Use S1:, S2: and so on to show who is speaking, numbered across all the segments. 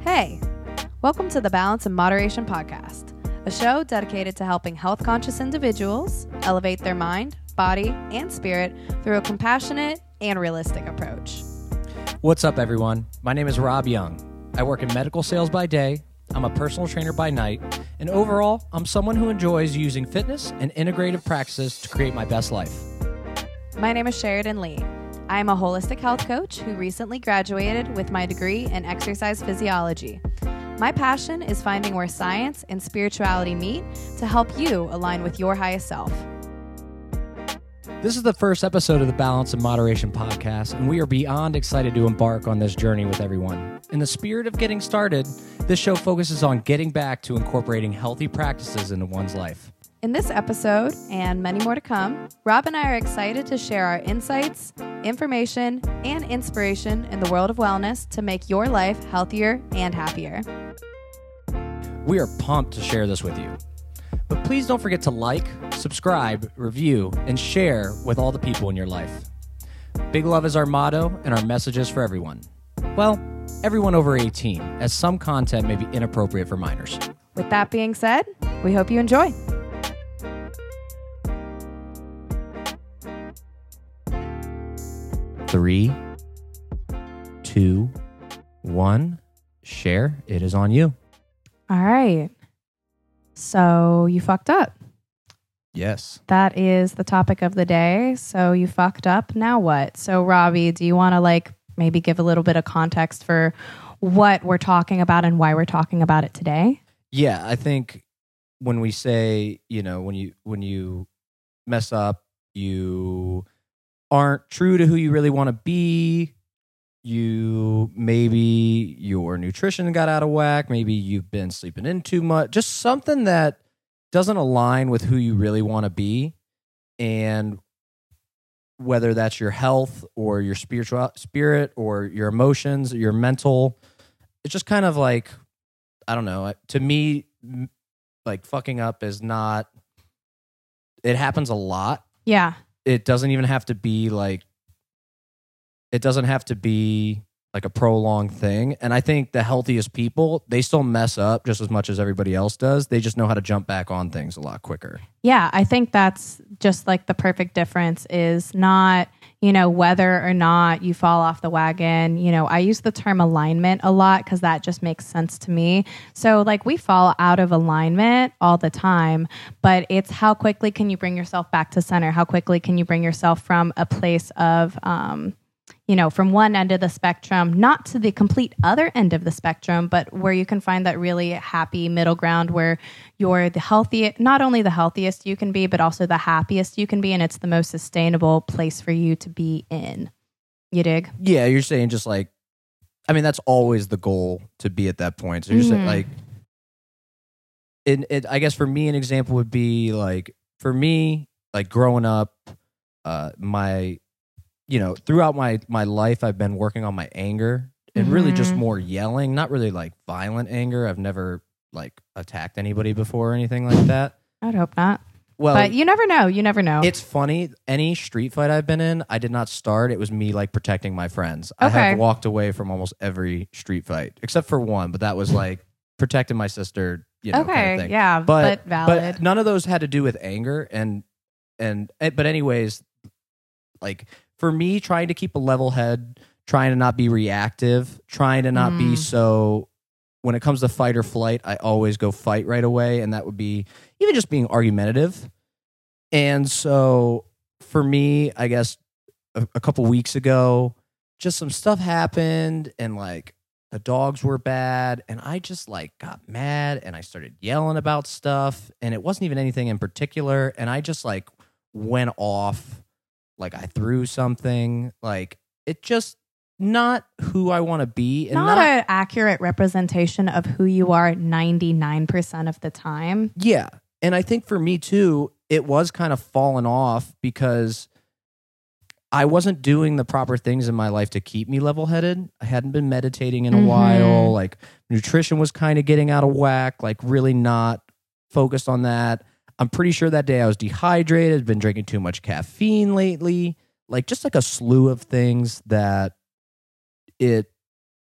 S1: Hey, welcome to the Balance and Moderation Podcast, a show dedicated to helping health conscious individuals elevate their mind, body, and spirit through a compassionate and realistic approach.
S2: What's up, everyone? My name is Rob Young. I work in medical sales by day, I'm a personal trainer by night, and overall, I'm someone who enjoys using fitness and integrative practices to create my best life.
S1: My name is Sheridan Lee. I am a holistic health coach who recently graduated with my degree in exercise physiology. My passion is finding where science and spirituality meet to help you align with your highest self.
S2: This is the first episode of the Balance and Moderation podcast, and we are beyond excited to embark on this journey with everyone. In the spirit of getting started, this show focuses on getting back to incorporating healthy practices into one's life.
S1: In this episode, and many more to come, Rob and I are excited to share our insights, information, and inspiration in the world of wellness to make your life healthier and happier.
S2: We are pumped to share this with you. But please don't forget to like, subscribe, review, and share with all the people in your life. Big love is our motto and our messages for everyone. Well, everyone over 18, as some content may be inappropriate for minors.
S1: With that being said, we hope you enjoy.
S2: Three, two, one. Share. It is on you.
S1: All right. So you fucked up.
S2: Yes.
S1: That is the topic of the day. So you fucked up. Now what? So, Robbie, do you want to like maybe give a little bit of context for what we're talking about and why we're talking about it today?
S2: Yeah, I think when we say, you know, when you when you mess up, you aren't true to who you really want to be. You maybe your nutrition got out of whack, maybe you've been sleeping in too much, just something that doesn't align with who you really want to be and whether that's your health or your spiritual spirit or your emotions, your mental, it's just kind of like I don't know. To me, like fucking up is not. It happens a lot.
S1: Yeah.
S2: It doesn't even have to be like. It doesn't have to be like a prolonged thing. And I think the healthiest people, they still mess up just as much as everybody else does. They just know how to jump back on things a lot quicker.
S1: Yeah, I think that's just like the perfect difference is not, you know, whether or not you fall off the wagon. You know, I use the term alignment a lot because that just makes sense to me. So, like, we fall out of alignment all the time, but it's how quickly can you bring yourself back to center? How quickly can you bring yourself from a place of, um, you know, from one end of the spectrum, not to the complete other end of the spectrum, but where you can find that really happy middle ground where you're the healthiest, not only the healthiest you can be, but also the happiest you can be. And it's the most sustainable place for you to be in. You dig?
S2: Yeah, you're saying just like, I mean, that's always the goal to be at that point. So you're just
S1: Mhm.
S2: like, it, it, I guess for me, an example would be like, for me, like growing up, uh, my, you know, throughout my my life, I've been working on my anger and really just
S1: Mhm.
S2: more yelling, not really like violent anger. I've never like attacked anybody before or anything like that.
S1: I would hope not.
S2: Well,
S1: but you never know. You never know.
S2: it's funny. Any street fight I've been in, I did not start. It was me like protecting my friends. I
S1: Okay.
S2: have walked away from almost every street fight except for one, but that was like protecting my sister. You know,
S1: okay.
S2: kind of thing.
S1: yeah.
S2: but
S1: But, valid.
S2: but none of those had to do with anger and and eh, but anyways, like for me, trying to keep a level head, trying to not be reactive, trying to not be
S1: Mm.
S2: so. When it comes to fight or flight, I always go fight right away, and that would be even just being argumentative. And so for me, I guess a, a couple weeks ago, just some stuff happened and like the dogs were bad and I just like got mad and I started yelling about stuff and it wasn't even anything in particular and I just like went off like I threw something like it just not who I want to be and
S1: not,
S2: not,
S1: an accurate representation of who you are 99% of the time.
S2: Yeah. And I think for me too, it was kind of falling off because I wasn't doing the proper things in my life to keep me level headed. I hadn't been meditating in a
S1: Mhm.
S2: while. Like nutrition was kind of getting out of whack, like really not focused on that. I'm pretty sure that day I was dehydrated, been drinking too much caffeine lately, like just like a slew of things that it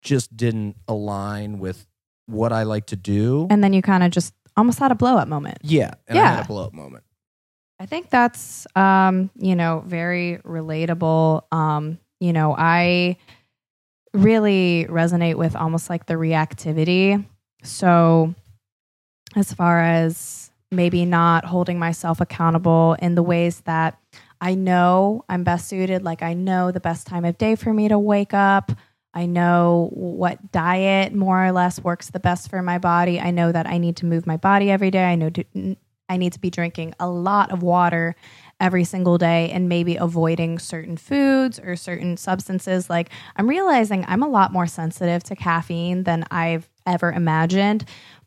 S2: just didn't align with what I like to do.
S1: And then you kind of just almost had a blow up moment.
S2: yeah, and I
S1: Yeah.
S2: had a blow up moment.
S1: I think that's um, you know, very relatable. Um, you know, I really resonate with almost like the reactivity. So as far as maybe not holding myself accountable in the ways that I know I'm best suited, like I know the best time of day for me to wake up. I know what diet more or less works the best for my body. I know that I need to move my body every day. I know to, I need to be drinking a lot of water every single day and maybe avoiding certain foods or certain substances. Like I'm realizing I'm a lot more sensitive to caffeine than I've ever imagined.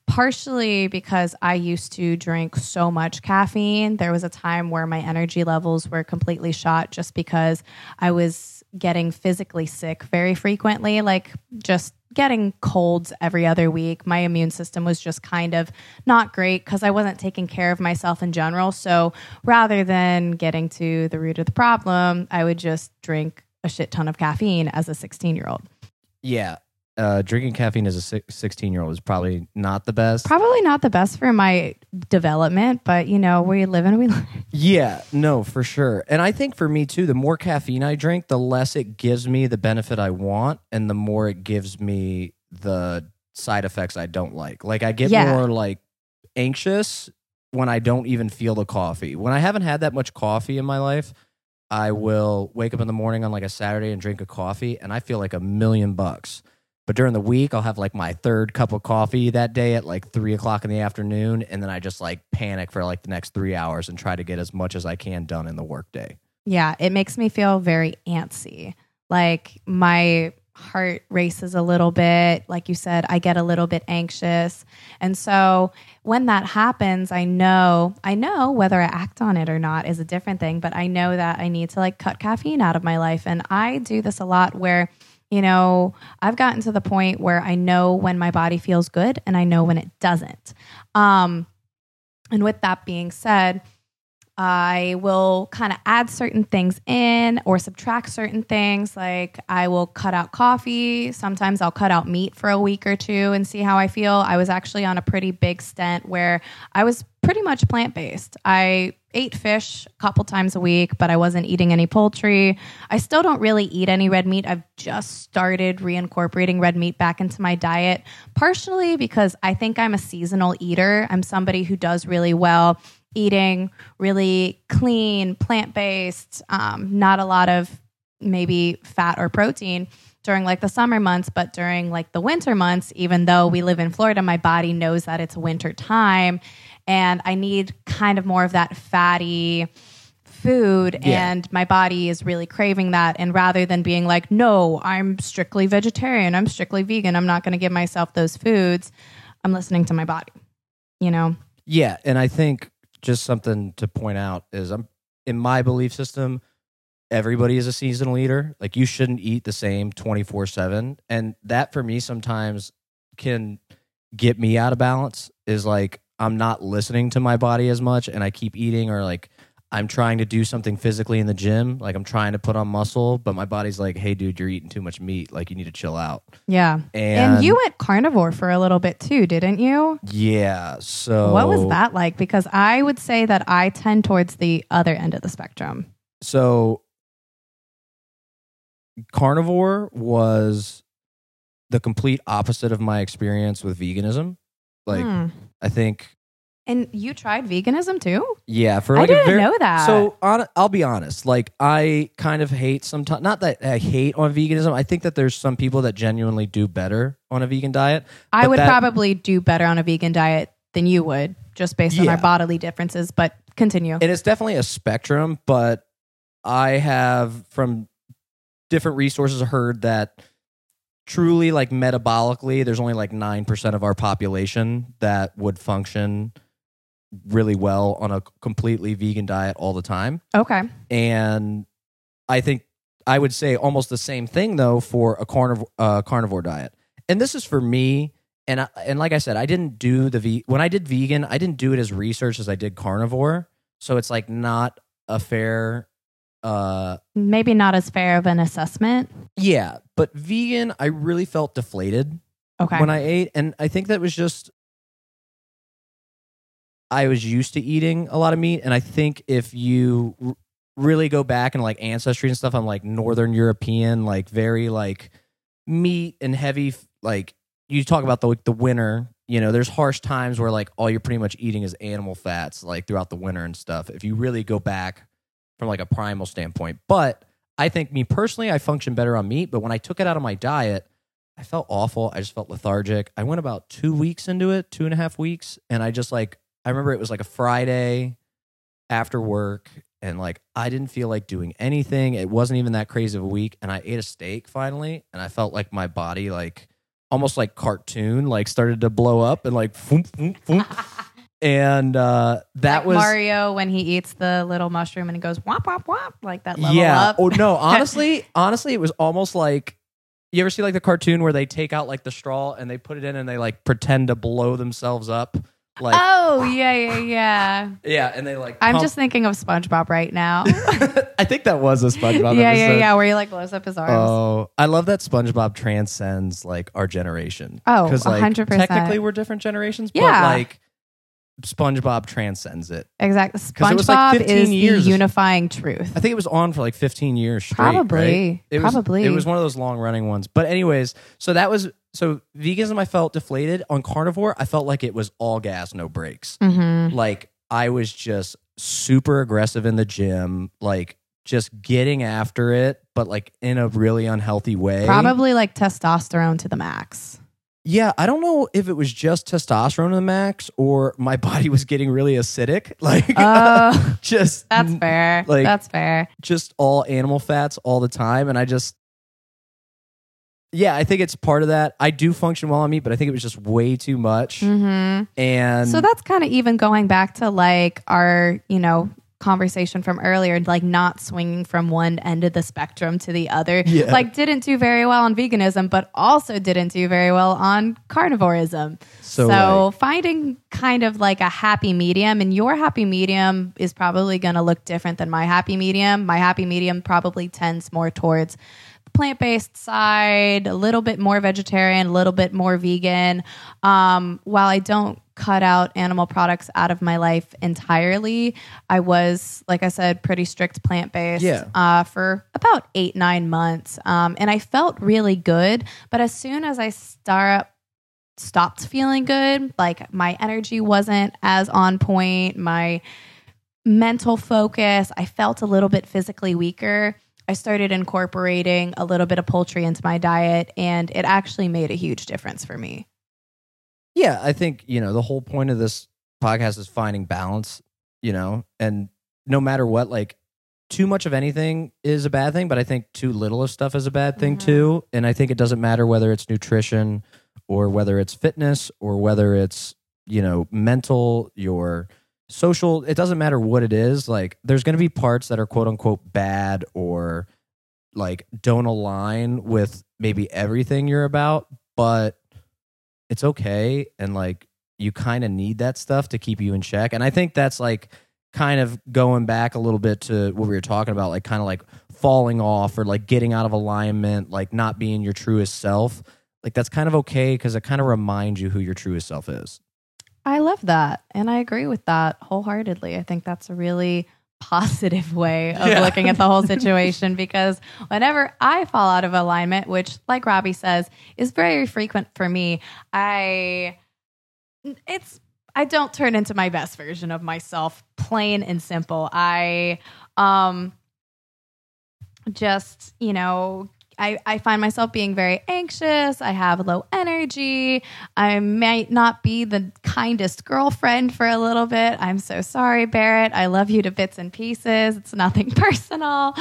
S1: Partially because I used to drink so much caffeine. There was a time where my energy levels were completely shot just because I was getting physically sick very frequently, like just getting colds every other week. My immune system was just kind of not great because I wasn't taking care of myself in general. So rather than getting to the root of the problem, I would just drink a shit ton of caffeine as a 16 year old.
S2: Yeah, uh, drinking caffeine as a sixteen year old is probably not the best.
S1: Probably not the best for my development, but you know, we live and we learn.
S2: Yeah, no, for sure. And I think for me too, the more caffeine I drink, the less it gives me the benefit I want and the more it gives me the side effects I don't like. Like I get
S1: Yeah.
S2: more like anxious when I don't even feel the coffee. When I haven't had that much coffee in my life, I will wake up in the morning on like a Saturday and drink a coffee and I feel like a million bucks. But during the week, I'll have like my third cup of coffee that day at like three o'clock in the afternoon. And then I just like panic for like the next three hours and try to get as much as I can done in the workday.
S1: Yeah, it makes me feel very antsy. Like my heart races a little bit. Like you said, I get a little bit anxious. And so when that happens, I know, I know whether I act on it or not is a different thing, but I know that I need to like cut caffeine out of my life. And I do this a lot where, you know, I've gotten to the point where I know when my body feels good and I know when it doesn't. Um, and with that being said, I will kind of add certain things in or subtract certain things. Like I will cut out coffee. Sometimes I'll cut out meat for a week or two and see how I feel. I was actually on a pretty big stint where I was pretty much plant based. I ate fish a couple times a week, but I wasn't eating any poultry. I still don't really eat any red meat. I've just started reincorporating red meat back into my diet, partially because I think I'm a seasonal eater. I'm somebody who does really well eating really clean, plant based, um, not a lot of maybe fat or protein during like the summer months, but during like the winter months, even though we live in Florida, my body knows that it's winter time and I need kind of more of that fatty food
S2: Yeah.
S1: and my body is really craving that and rather than being like no i'm strictly vegetarian i'm strictly vegan i'm not going to give myself those foods i'm listening to my body you know
S2: Yeah, and I think just something to point out is I'm in my belief system, everybody is a seasonal eater. Like you shouldn't eat the same 24/7, and that for me sometimes can get me out of balance is like I'm not listening to my body as much and I keep eating or like I'm trying to do something physically in the gym, like I'm trying to put on muscle, but my body's like, "Hey dude, you're eating too much meat. Like you need to chill out."
S1: yeah
S2: And,
S1: and, you went carnivore for a little bit too didn't you
S2: Yeah, so
S1: what was that like because i would say that i tend towards the other end of the spectrum
S2: so carnivore was the complete opposite of my experience with veganism like
S1: Hmm.
S2: i think
S1: and you tried veganism too
S2: yeah for
S1: i
S2: like a
S1: didn't
S2: very
S1: know that
S2: so on, i'll be honest like i kind of hate sometimes not that i hate on veganism i think that there's some people that genuinely do better on a vegan diet
S1: I would
S2: that-
S1: probably do better on a vegan diet than you would, just based on
S2: Yeah.
S1: our bodily differences. But continue.
S2: and it's definitely a spectrum but i have from different resources heard that truly like metabolically there's only like 9% of our population that would function really well on a completely vegan diet all the time
S1: okay.
S2: and i think i would say almost the same thing though for a carnivore uh, carnivore diet and this is for me and I, and like i said i didn't do the ve- when i did vegan i didn't do it as research as i did carnivore so it's like not a fair uh
S1: Maybe not as fair of an assessment.
S2: yeah, but vegan I really felt deflated
S1: Okay.
S2: when I ate and I think that was just I was used to eating a lot of meat and I think if you r- really go back and like ancestry and stuff I'm like northern European like very like meat and heavy like you talk about the the winter you know there's harsh times where like all you're pretty much eating is animal fats like throughout the winter and stuff if you really go back from like a primal standpoint. But i think me personally i function better on meat but when i took it out of my diet i felt awful i just felt lethargic. I went about two weeks into it two and a half weeks and i just like i remember it was like a friday after work and like I didn't feel like doing anything. It wasn't even that crazy of a week and I ate a steak finally and I felt like my body like almost like cartoon like started to blow up and like and uh that
S1: Like
S2: was
S1: Mario when he eats the little mushroom and he goes whop whop whop like that level
S2: yeah.
S1: up.
S2: Oh no, honestly, honestly it was almost like you ever see like the cartoon where they take out like the straw and they put it in and they like pretend to blow themselves up like
S1: oh yeah yeah yeah.
S2: yeah and they like
S1: I'm
S2: pump-
S1: just thinking of SpongeBob right now.
S2: I think that was a SpongeBob
S1: yeah yeah
S2: episode.
S1: yeah, where he like blows up his arms.
S2: Oh, I love that SpongeBob transcends like our generation.
S1: Oh,
S2: because like
S1: 100%.
S2: technically we're different generations, but
S1: Yeah.
S2: like SpongeBob transcends it.
S1: exactly.
S2: was, like,
S1: SpongeBob is the unifying truth.
S2: I think it was on for like 15 years straight.
S1: Probably.
S2: right? It was,
S1: Probably.
S2: It was one of those long running ones. But anyways, so that was so veganism. I felt deflated on carnivore. I felt like it was all gas, no brakes.
S1: Mm-hmm.
S2: Like I was just super aggressive in the gym, like just getting after it, but like in a really unhealthy way.
S1: Probably like testosterone to the max.
S2: Yeah, I don't know if it was just testosterone to the max or my body was getting really acidic. Like
S1: Oh,
S2: just
S1: that's fair.
S2: like-
S1: that's fair.
S2: just all animal fats all the time and I just Yeah, I think it's part of that. I do function well on meat, but I think it was just way too much.
S1: hmm
S2: And
S1: So that's kind of even going back to like our, you know, conversation from earlier, like not swinging from one end of the spectrum to the other.
S2: Yeah.
S1: Like didn't do very well on veganism, but also didn't do very well on carnivorism.
S2: So,
S1: So,
S2: like-
S1: finding kind of like a happy medium, and your happy medium is probably going to look different than my happy medium. My happy medium probably tends more towards plant based side, a little bit more vegetarian, a little bit more vegan. Um, while I don't cut out animal products out of my life entirely, I was, like I said, pretty strict plant based
S2: Yeah.
S1: uh, for about eight, nine months. Um, and I felt really good. But as soon as I start stopped feeling good. Like my energy wasn't as on point, my mental focus, I felt a little bit physically weaker. I started incorporating a little bit of poultry into my diet, and it actually made a huge difference for me.
S2: Yeah, I think, you know, the whole point of this podcast is finding balance, you know, and no matter what, like too much of anything is a bad thing, but I think too little of stuff is a bad thing
S1: Mhm.
S2: too. And I think it doesn't matter whether it's nutrition or whether it's fitness or whether it's, you know, mental, your social, it doesn't matter what it is. Like there's going to be parts that are quote unquote bad or like don't align with maybe everything you're about, but it's okay and like you kind of need that stuff to keep you in check and i think that's like kind of going back a little bit to what we were talking about like kind of like falling off or like getting out of alignment like not being your truest self like that's kind of okay because it kind of reminds you who your truest self is
S1: I love that. And I agree with that wholeheartedly. I think that's a really positive way of
S2: Yeah.
S1: looking at the whole situation because whenever I fall out of alignment, which, like Robbie says, is very frequent for me, I, it's, I don't turn into my best version of myself, plain and simple. I, um, just, you know, I, I find myself being very anxious. I have low energy. I might not be the kindest girlfriend for a little bit. I'm so sorry, Barrett. I love you to bits and pieces. It's nothing personal.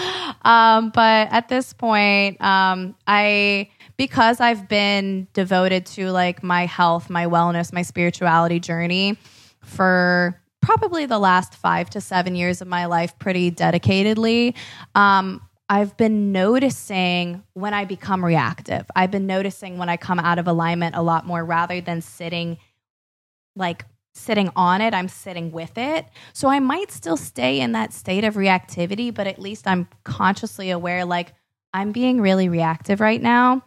S1: Um, but at this point, um, I, because I've been devoted to like my health, my wellness, my spirituality journey for probably the last five to seven years of my life pretty dedicatedly. Um, I've been noticing when I become reactive. I've been noticing when I come out of alignment a lot more rather than sitting like sitting on it, I'm sitting with it. So I might still stay in that state of reactivity, but at least I'm consciously aware like I'm being really reactive right now.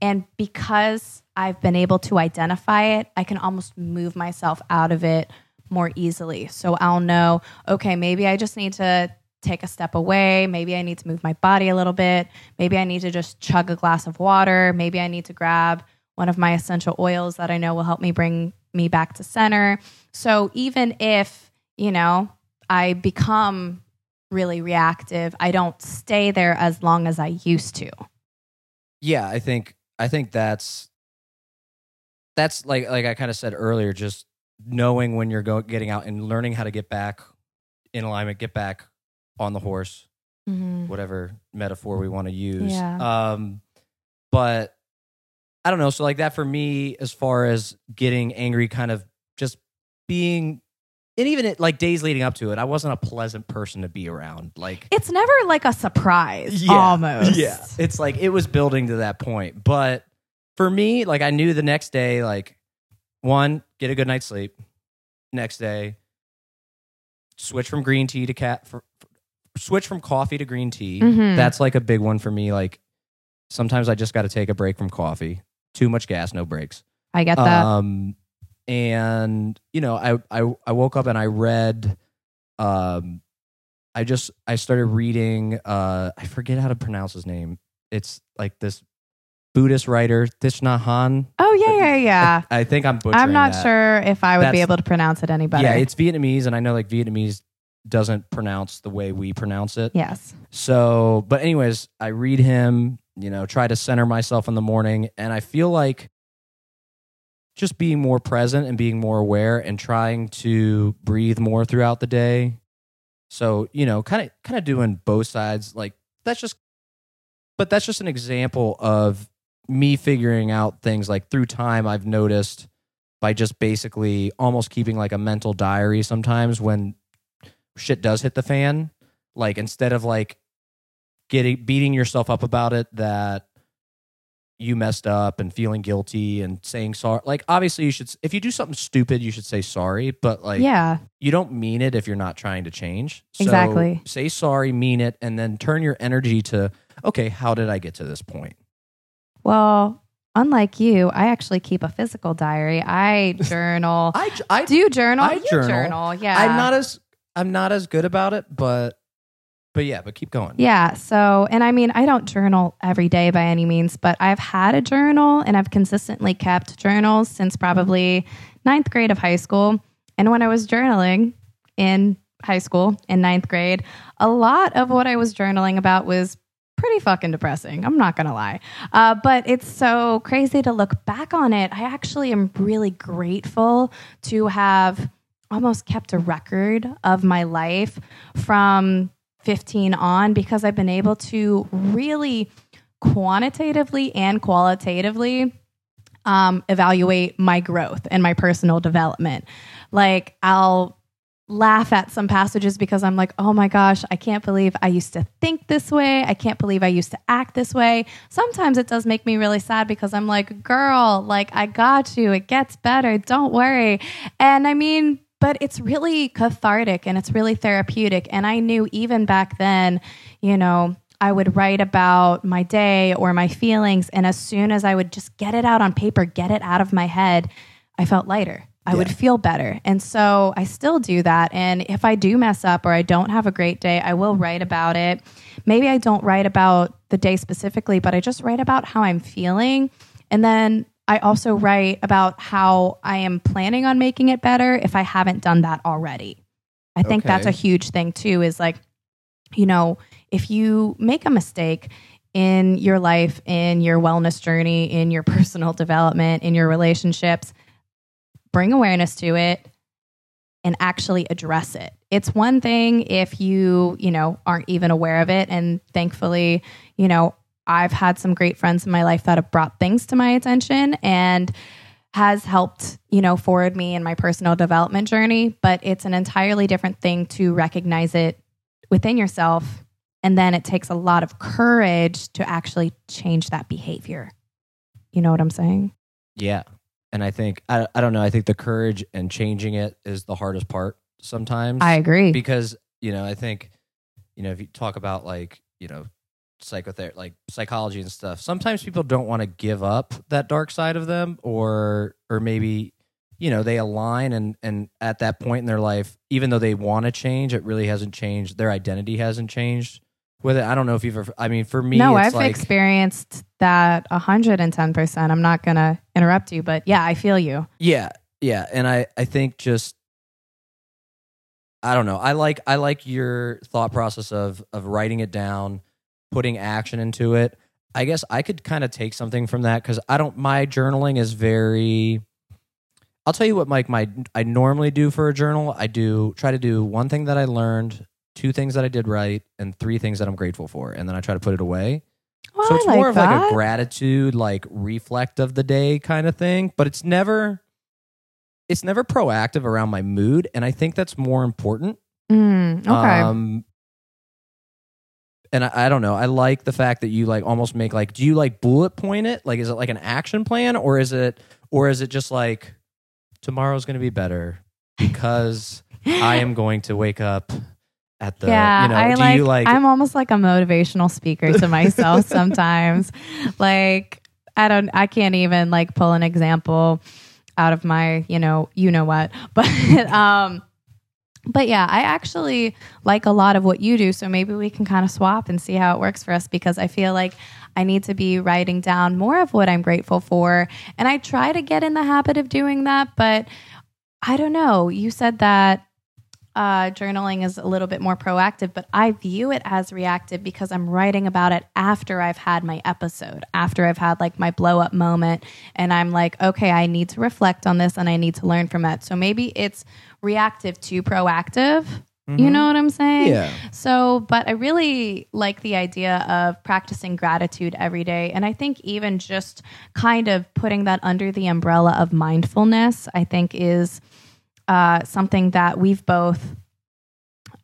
S1: And because I've been able to identify it, I can almost move myself out of it more easily. So I'll know, okay, maybe I just need to take a step away. Maybe I need to move my body a little bit. Maybe I need to just chug a glass of water. Maybe I need to grab one of my essential oils that I know will help me bring me back to center. So even if, you know, I become really reactive, I don't stay there as long as I used to.
S2: Yeah, I think I think that's that's like like I kind of said earlier, just knowing when you're going getting out and learning how to get back in alignment, get back on the horse,
S1: Mm-hmm.
S2: whatever metaphor we want to use.
S1: Yeah.
S2: Um, but I don't know. So like that for me, as far as getting angry, kind of just being, and even it, like days leading up to it, I wasn't a pleasant person to be around. Like
S1: It's never like a surprise,
S2: Yeah.
S1: almost.
S2: yeah, it's like it was building to that point. But for me, like I knew the next day, like one, get a good night's sleep. Next day, switch from green tea to cat. For, switch from coffee to green tea.
S1: Mhm.
S2: That's like a big one for me. Like sometimes I just got to take a break from coffee. Too much gas, no brakes.
S1: I get that.
S2: Um, and you know, I, I I woke up and I read, um, I just I started reading. Uh, I forget how to pronounce his name. It's like this Buddhist writer Thich Nhat Hanh.
S1: oh, yeah, yeah, yeah.
S2: I think I'm butchering.
S1: I'm not
S2: that.
S1: sure if I would be able to pronounce it any better.
S2: Yeah, it's Vietnamese, and I know like Vietnamese doesn't pronounce the way we pronounce it.
S1: yes.
S2: So, but anyways, I read him, you know, try to center myself in the morning, and I feel like just being more present and being more aware and trying to breathe more throughout the day. So, you know, kind of kind of doing both sides like that's just but that's just an example of me figuring out things like through time I've noticed by just basically almost keeping like a mental diary sometimes when shit does hit the fan like instead of like getting beating yourself up about it that you messed up and feeling guilty and saying sorry like obviously you should if you do something stupid you should say sorry but like
S1: yeah.
S2: you don't mean it if you're not trying to change So
S1: Exactly.
S2: say sorry mean it and then turn your energy to okay how did i get to this point
S1: Well, unlike you, I actually keep a physical diary. I journal.
S2: i i
S1: Do journal?
S2: I
S1: You
S2: journal.
S1: Yeah.
S2: i'm not as i'm not as good about it but but yeah but keep going
S1: Yeah. So, and I mean, I don't journal every day by any means, but I've had a journal and I've consistently kept journals since probably ninth grade of high school. And when I was journaling in high school in ninth grade, a lot of what I was journaling about was pretty fucking depressing. I'm not to lie. Uh, but it's so crazy to look back on it. I actually am really grateful to have almost kept a record of my life from 15 on because I've been able to really quantitatively and qualitatively um, evaluate my growth and my personal development. Like, I'll laugh at some passages because I'm like, oh my gosh, I can't believe I used to think this way. I can't believe I used to act this way. Sometimes it does make me really sad because I'm like, girl, like, I got you. It gets better. Don't worry. And I mean, but it's really cathartic and it's really therapeutic. And I knew even back then, you know, I would write about my day or my feelings. And as soon as I would just get it out on paper, get it out of my head, I felt lighter. I would feel better. And so I still do that. And if I do mess up or I don't have a great day, I will write about it. Maybe I don't write about the day specifically, but I just write about how I'm feeling. And then I also write about how I am planning on making it better if I haven't done that already. I think that's a huge thing too is like, you know, if you make a mistake in your life, in your wellness journey, in your personal development, in your relationships, bring awareness to it and actually address it. It's one thing if you, you know, aren't even aware of it. And thankfully, you know, I've had some great friends in my life that have brought things to my attention and has helped, you know, forward me in my personal development journey. But it's an entirely different thing to recognize it within yourself. And then it takes a lot of courage to actually change that behavior. You know what I'm saying?
S2: yeah and I think I I don't know. I think the courage and changing it is the hardest part sometimes.
S1: I agree.
S2: because you know I think you know if you talk about like you know psychotherapy like psychology and stuff sometimes people don't want to give up that dark side of them or or maybe you know they align and and at that point in their life even though they want to change it really hasn't changed their identity hasn't changed with it i don't know if you've ever i mean for me
S1: no,
S2: it's
S1: I've
S2: like
S1: experienced that 110%. I'm not going to interrupt you, but yeah, I feel you.
S2: Yeah, yeah, and I I think just I don't know. I like I like your thought process of of writing it down, putting action into it. I guess I could kind of take something from that cuz I don't my journaling is very I'll tell you what Mike my I normally do for a journal. I do try to do one thing that I learned, two things that I did right, and three things that I'm grateful for, and then I try to put it away.
S1: Well,
S2: So it's
S1: like
S2: more of like a gratitude, like reflect of the day kind of thing, but it's never it's never proactive around my mood, and I think that's more important.
S1: Mm, okay.
S2: Um, and I, I don't know. I like the fact that you like almost make like. Do you like bullet point it? Like, is it like an action plan, or is it, or is it just like tomorrow's going to be better because I am going to wake up at the.
S1: yeah,
S2: you know,
S1: I
S2: do
S1: like,
S2: you like?
S1: I'm almost like a motivational speaker to myself sometimes. Like I don't I can't even like pull an example out of my, you know, you know what. But um but yeah, I actually like a lot of what you do, so maybe we can kind of swap and see how it works for us because I feel like I need to be writing down more of what I'm grateful for. And I try to get in the habit of doing that, but I don't know. You said that uh, journaling is a little bit more proactive, but I view it as reactive because I'm writing about it after I've had my episode, after I've had like my blow up moment. And I'm like, okay, I need to reflect on this and I need to learn from it. So maybe it's reactive to proactive. You know what I'm saying?
S2: Yeah.
S1: So, but I really like the idea of practicing gratitude every day. And I think even just kind of putting that under the umbrella of mindfulness, I think is uh, something that we've both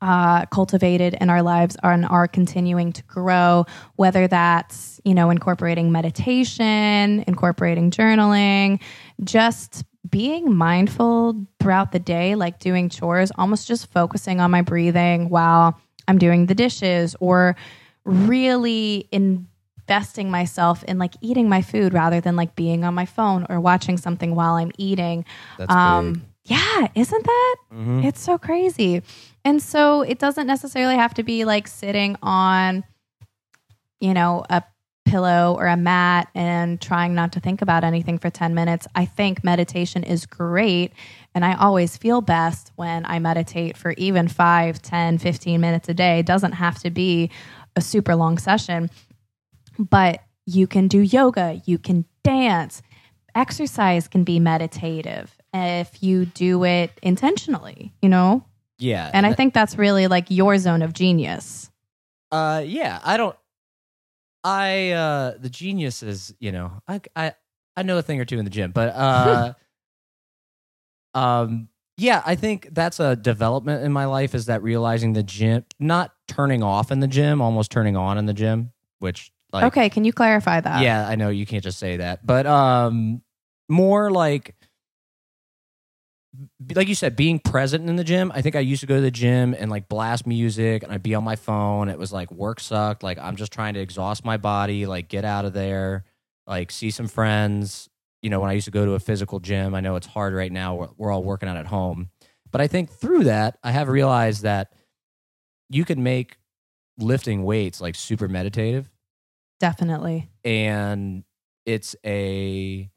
S1: uh, cultivated in our lives and are continuing to grow, whether that's, you know, incorporating meditation, incorporating journaling, just being mindful throughout the day, like doing chores, almost just focusing on my breathing while I'm doing the dishes or really investing myself in like eating my food rather than like being on my phone or watching something while I'm eating.
S2: That's
S1: um
S2: big.
S1: Yeah, isn't that?
S2: Mhm.
S1: It's so crazy. And so it doesn't necessarily have to be like sitting on, you know, a pillow or a mat and trying not to think about anything for 10 minutes. I think meditation is great. And I always feel best when I meditate for even 5, 10, 15 minutes a day. It doesn't have to be a super long session, but you can do yoga, you can dance. Exercise can be meditative if you do it intentionally, you know?
S2: Yeah.
S1: And I think that's really like your zone of genius.
S2: Uh, yeah, I don't. I uh, the genius is you know I I I know a thing or two in the gym, but uh, um, yeah, I think that's a development in my life is that realizing the gym, not turning off in the gym, almost turning on in the gym, which like
S1: okay, can you clarify that?
S2: yeah, I know you can't just say that, but um, more like like you said, being present in the gym. I think I used to go to the gym and like blast music, and I'd be on my phone. It was like work sucked. Like I'm just trying to exhaust my body, like get out of there, like see some friends. You know, when I used to go to a physical gym, I know it's hard right now. We're, we're all working out at home, but I think through that, I have realized that you can make lifting weights like super meditative
S1: Definitely.
S2: and it's a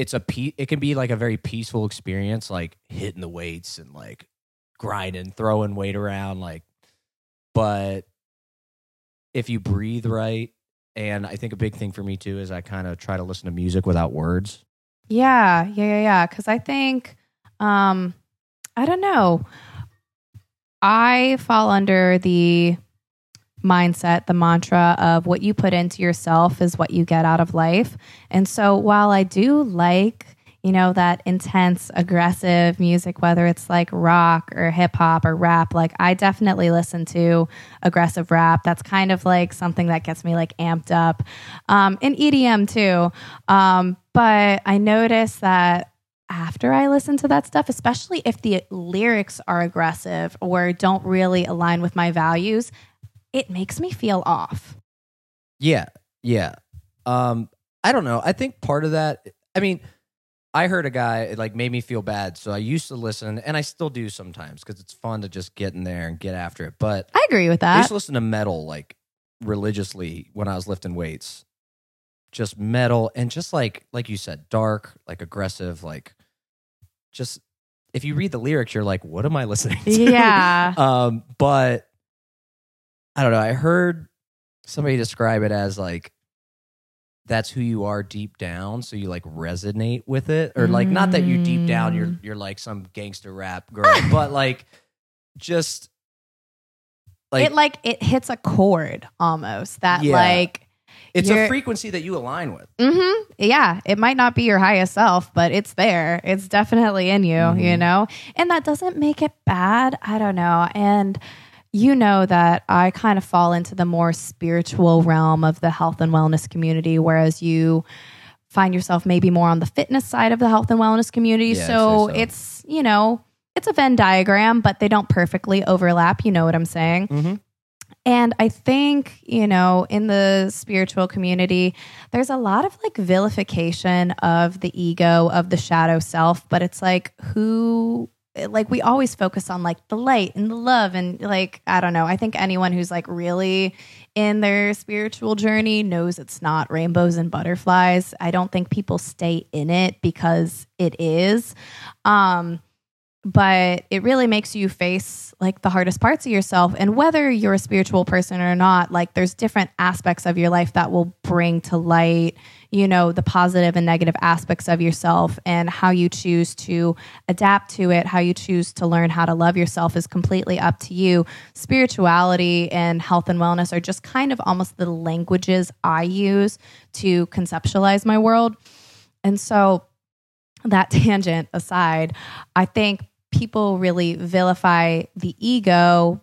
S2: it's a pe- it can be like a very peaceful experience like hitting the weights and like grinding throwing weight around like but if you breathe right and i think a big thing for me too is i kind of try to listen to music without words
S1: Yeah, yeah, yeah, yeah. Because I think, um, I don't know. I fall under the mindset, the mantra of what you put into yourself is what you get out of life. And so while I do like, you know, that intense, aggressive music, whether it's like rock or hip hop or rap. Like, I definitely listen to aggressive rap. That's kind of like something that gets me like amped up. Um, and EDM too. Um, but I notice that after I listen to that stuff, especially if the lyrics are aggressive or don't really align with my values, it makes me feel off.
S2: Yeah, yeah. Um, I don't know. I think part of that. I mean, I heard a guy it like made me feel bad, so I used to listen, and I still do sometimes because it's fun to just get in there and get after it. But
S1: I agree with that.
S2: I used to listen to metal like religiously when I was lifting weights. Just metal and just like like you said, dark, like aggressive, like just if you read the lyrics, you're like, what am I listening to?
S1: Yeah.
S2: um, but I don't know. I heard somebody describe it as like that's who you are deep down, so you like resonate with it, or like not that you deep down you're
S1: Mm.
S2: you're like some gangster rap girl, but like just like
S1: it like it hits a chord almost that
S2: Yeah.
S1: like
S2: it's
S1: you're-
S2: a frequency that you align with.
S1: hmm Yeah, it might not be your highest self, but it's there. It's definitely in you, you know? And that doesn't make it bad. I don't know. And you know that I kind of fall into the more spiritual realm of the health and wellness community, whereas you find yourself maybe more on the fitness side of the health and wellness community.
S2: Yeah,
S1: so,
S2: so.
S1: it's, you know, it's a Venn diagram, but they don't perfectly overlap. You know what I'm saying?
S2: Mm-hmm.
S1: And I think, you know, in the spiritual community, there's a lot of like vilification of the ego, of the shadow self, but it's like who like we always focus on like the light and the love and like I don't know. I think anyone who's like really in their spiritual journey knows it's not rainbows and butterflies. I don't think people stay in it because it is. Um but it really makes you face like the hardest parts of yourself and whether you're a spiritual person or not like there's different aspects of your life that will bring to light you know the positive and negative aspects of yourself and how you choose to adapt to it how you choose to learn how to love yourself is completely up to you. Spirituality and health and wellness are just kind of almost the languages i use to conceptualize my world. And so that tangent aside, I think people really vilify the ego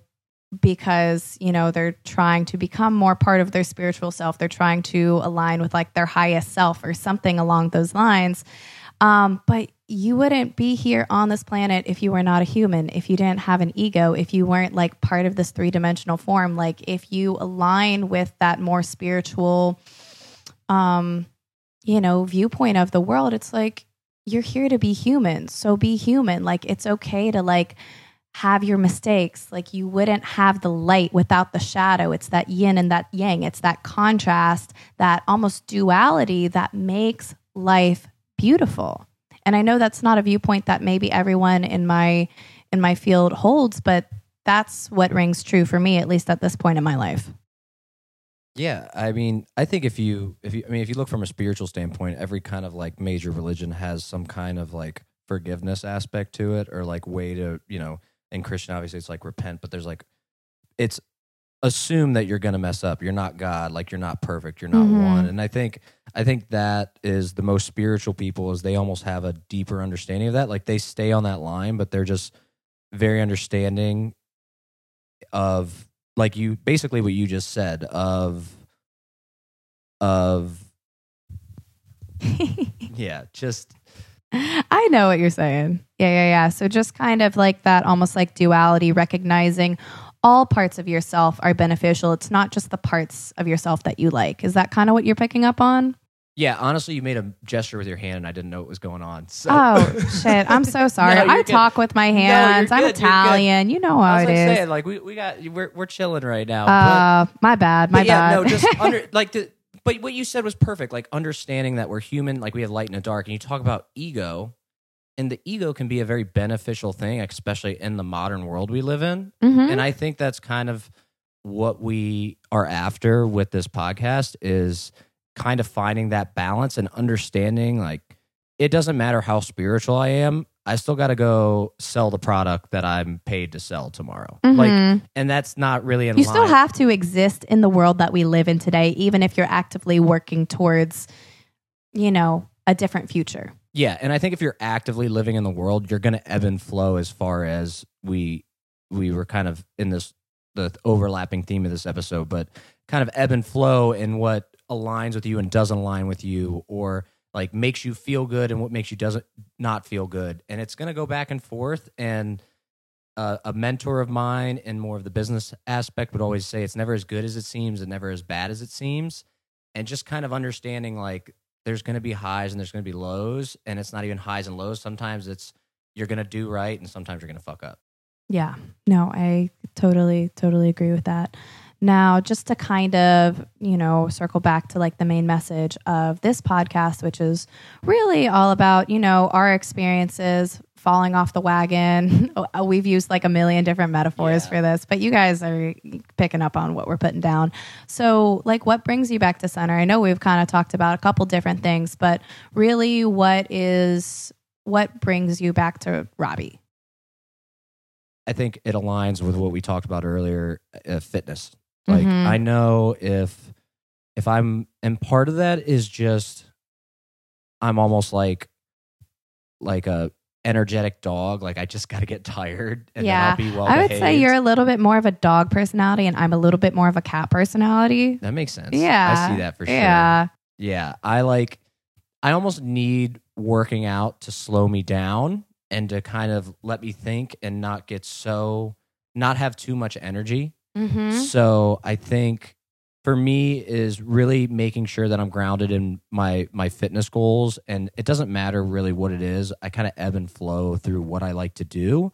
S1: because, you know, they're trying to become more part of their spiritual self. They're trying to align with like their highest self or something along those lines. Um, but you wouldn't be here on this planet if you were not a human, if you didn't have an ego, if you weren't like part of this three dimensional form. Like if you align with that more spiritual, um, you know, viewpoint of the world, it's like you're here to be human. So be human. Like it's okay to like have your mistakes. Like you wouldn't have the light without the shadow. It's that yin and that yang. It's that contrast, that almost duality that makes life beautiful. And I know that's not a viewpoint that maybe everyone in my in my field holds, but that's what rings true for me at least at this point in my life.
S2: Yeah, I mean, I think if you if you I mean if you look from a spiritual standpoint, every kind of like major religion has some kind of like forgiveness aspect to it or like way to, you know, in Christian obviously it's like repent, but there's like it's assume that you're going to mess up. You're not God, like you're not perfect, you're not
S1: Mhm.
S2: one. And I think I think that is the most spiritual people is they almost have a deeper understanding of that. Like they stay on that line, but they're just very understanding of like you basically what you just said of of yeah just
S1: I know what you're saying. Yeah, yeah, yeah. So just kind of like that almost like duality, recognizing all parts of yourself are beneficial. It's not just the parts of yourself that you like. Is that kind of what you're picking up on?
S2: yeah honestly you made a gesture with your hand and i didn't know what was going on so
S1: Oh, shit. I'm so sorry.
S2: No, you're
S1: I
S2: good.
S1: talk with my
S2: you're
S1: hands. I'm
S2: good.
S1: Italian. You know
S2: I
S1: how
S2: was
S1: it
S2: like
S1: is.
S2: saying like we, we got we're, we're chilling right now but-
S1: Uh, my bad. My
S2: but yeah
S1: bad.
S2: no just under like the but what you said was perfect like understanding that we're human like we have light and a dark and you talk about ego and the ego can be a very beneficial thing especially in the modern world we live in
S1: Mhm.
S2: and i think that's kind of what we are after with this podcast is kind of finding that balance and understanding like it doesn't matter how spiritual i am i still got to go sell the product that i'm paid to sell tomorrow like
S1: Mhm.
S2: and that's not really in
S1: you
S2: line.
S1: still have to exist in the world that we live in today, even if you're actively working towards, you know, a different future.
S2: Yeah, and I think if you're actively living in the world, you're going to ebb and flow as far as we we were kind of in this the overlapping theme of this episode, but kind of ebb and flow in what aligns with you and doesn't align with you or like makes you feel good and what makes you doesn't not feel good. And it's going to go back and forth and uh, a mentor of mine and more of the business aspect would always say it's never as good as it seems and never as bad as it seems and just kind of understanding like there's going to be highs and there's going to be lows and it's not even highs and lows sometimes it's you're going to do right and sometimes you're going to fuck up
S1: Yeah. No, I totally, totally agree with that. Now, just to kind of, you know, circle back to like the main message of this podcast, which is really all about, you know, our experiences falling off the wagon. We've used like a million different metaphors
S2: Yeah.
S1: for this, but you guys are picking up on what we're putting down. So, like, what brings you back to center? I know we've kind of talked about a couple different things, but really, what is what brings you back to Robbie?
S2: i think it aligns with what we talked about earlier uh, fitness like
S1: Mhm.
S2: i know if if i'm and part of that is just i'm almost like like a energetic dog like i just got to get tired and
S1: Yeah.
S2: then i'll be well
S1: I would say you're a little bit more of a dog personality, and I'm a little bit more of a cat personality.
S2: that makes sense
S1: Yeah,
S2: i see that for sure
S1: Yeah,
S2: Yeah, I like I almost need working out to slow me down and to kind of let me think and not get so not have too much energy.
S1: Hmm
S2: So, I think for me is really making sure that I'm grounded in my my fitness goals and it doesn't matter really what it is. I kind of ebb and flow through what I like to do,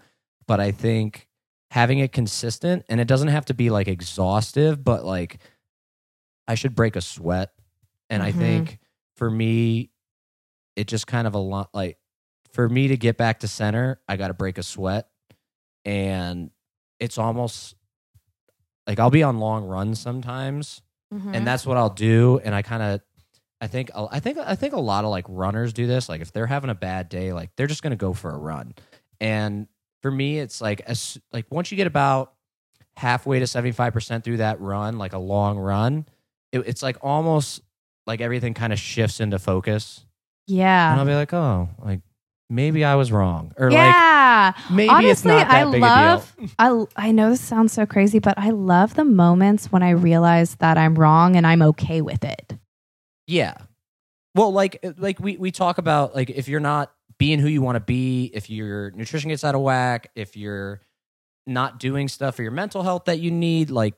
S2: but I think having it consistent and it doesn't have to be like exhaustive, but like I should break a sweat. And I
S1: Mhm.
S2: think for me, it just kind of a lot like for me to get back to center, I got to break a sweat. And it's almost like I'll be on long runs sometimes,
S1: Mm-hmm.
S2: and that's what I'll do. And I kind of, I think, I think, I think a lot of like runners do this. Like if they're having a bad day, like they're just gonna go for a run. And for me, it's like as like once you get about halfway to seventy five percent through that run, like a long run, it, it's like almost like everything kind of shifts into focus,
S1: Yeah, and
S2: I'll be like, oh, like maybe I was wrong, or
S1: yeah.
S2: like maybe
S1: Honestly,
S2: it's not that
S1: I
S2: big
S1: love.
S2: a deal.
S1: I I know this sounds so crazy, but I love the moments when I realize that I'm wrong and I'm okay with it.
S2: Yeah. Well, like like we we talk about like if you're not being who you want to be, if your nutrition gets out of whack, if you're not doing stuff for your mental health that you need, like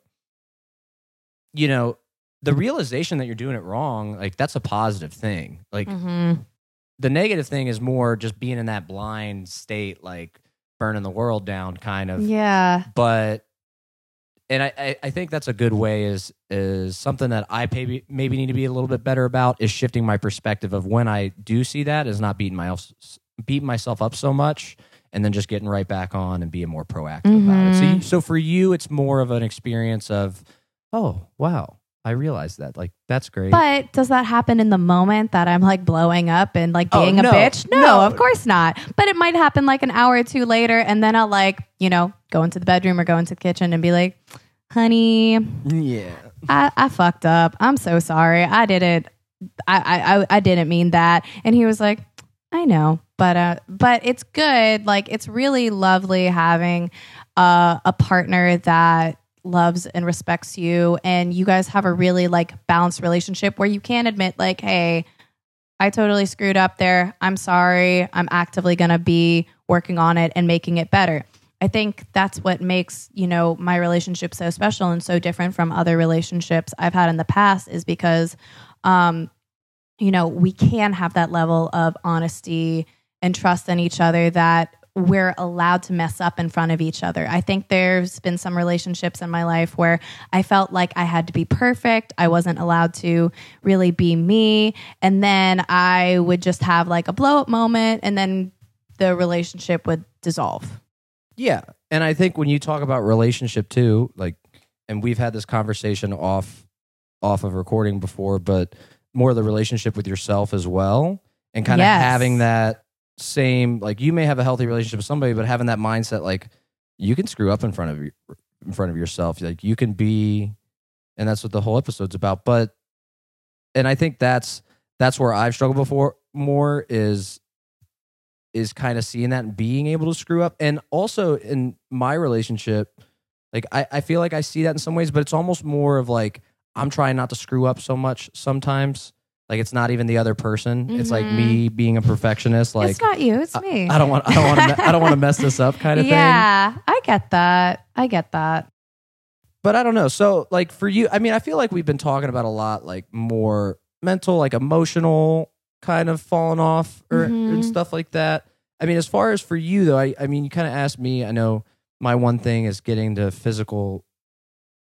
S2: you know, the realization that you're doing it wrong, like that's a positive thing. Like
S1: Mm-hmm.
S2: The negative thing is more just being in that blind state, like burning the world down, kind of.
S1: Yeah,
S2: but and I, I, think that's a good way is is something that I maybe maybe need to be a little bit better about is shifting my perspective of when I do see that is not beating my beating myself up so much and then just getting right back on and being more proactive about it. So mm-hmm. you, so for you it's more of an experience of oh wow I realized that like that's great.
S1: But does that happen in the moment that I'm like blowing up and like
S2: Oh,
S1: being
S2: no.
S1: a bitch? No,
S2: No.
S1: of course not. But it might happen like an hour or two later, and then I'll like, you know, go into the bedroom or go into the kitchen and be like, honey,
S2: yeah.
S1: I, I fucked up. I'm so sorry. I didn't I, I I- I didn't mean that. And he was like, I know. But uh but it's good. Like it's really lovely having uh, a partner that loves and respects you and you guys have a really like balanced relationship where you can admit like hey i totally screwed up there. I'm sorry. I'm actively going to be working on it and making it better. I think that's what makes you know my relationship so special and so different from other relationships i've had in the past is because um you know we can have that level of honesty and trust in each other that we're allowed to mess up in front of each other. I think there's been some relationships in my life where I felt like I had to be perfect. I wasn't allowed to really be me. And then I would just have like a blow up moment and then the relationship would dissolve.
S2: Yeah. And I think when you talk about relationship too, like and we've had this conversation off off of recording before, but more the relationship with yourself as well. And kind
S1: Yes.
S2: of having that same like you may have a healthy relationship with somebody, but having that mindset like you can screw up in front of you in front of yourself. Like you can be and that's what the whole episode's about. But and I think that's that's where I've struggled before more is is kind of seeing that and being able to screw up. And also in my relationship, like I, I feel like I see that in some ways, but it's almost more of like I'm trying not to screw up so much sometimes. Like it's not even the other person. It's like me being a perfectionist. Like
S1: it's not you, it's me.
S2: I don't want I don't want to I don't want to mess this up kind of thing.
S1: yeah, I get that. I get that.
S2: But I don't know. So like for you, I mean, I feel like we've been talking about a lot like more mental, like emotional kind of falling off or
S1: Mhm.
S2: and stuff like that. I mean, as far as for you though, I I mean, you kind of asked me. I know my one thing is getting to physical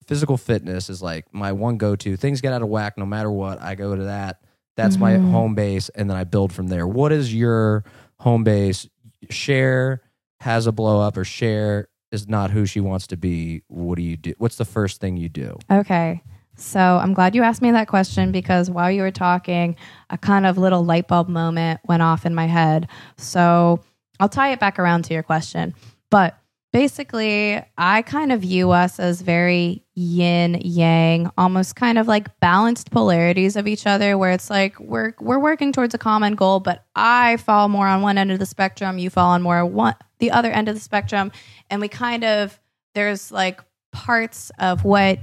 S2: physical fitness is like my one go to. Things get out of whack no matter what. I go to that. That's my
S1: Mhm.
S2: home base, and then I build from there. What is your home base? Share has a blow up, or share is not who she wants to be. What do you do? What's the first thing you do?
S1: Okay. So I'm glad you asked me that question because while you were talking, a kind of little light bulb moment went off in my head. So I'll tie it back around to your question. But basically, I kind of view us as very yin yang, almost kind of like balanced polarities of each other where it's like we're we're working towards a common goal, but I fall more on one end of the spectrum, you fall on more one the other end of the spectrum, and we kind of there's like parts of what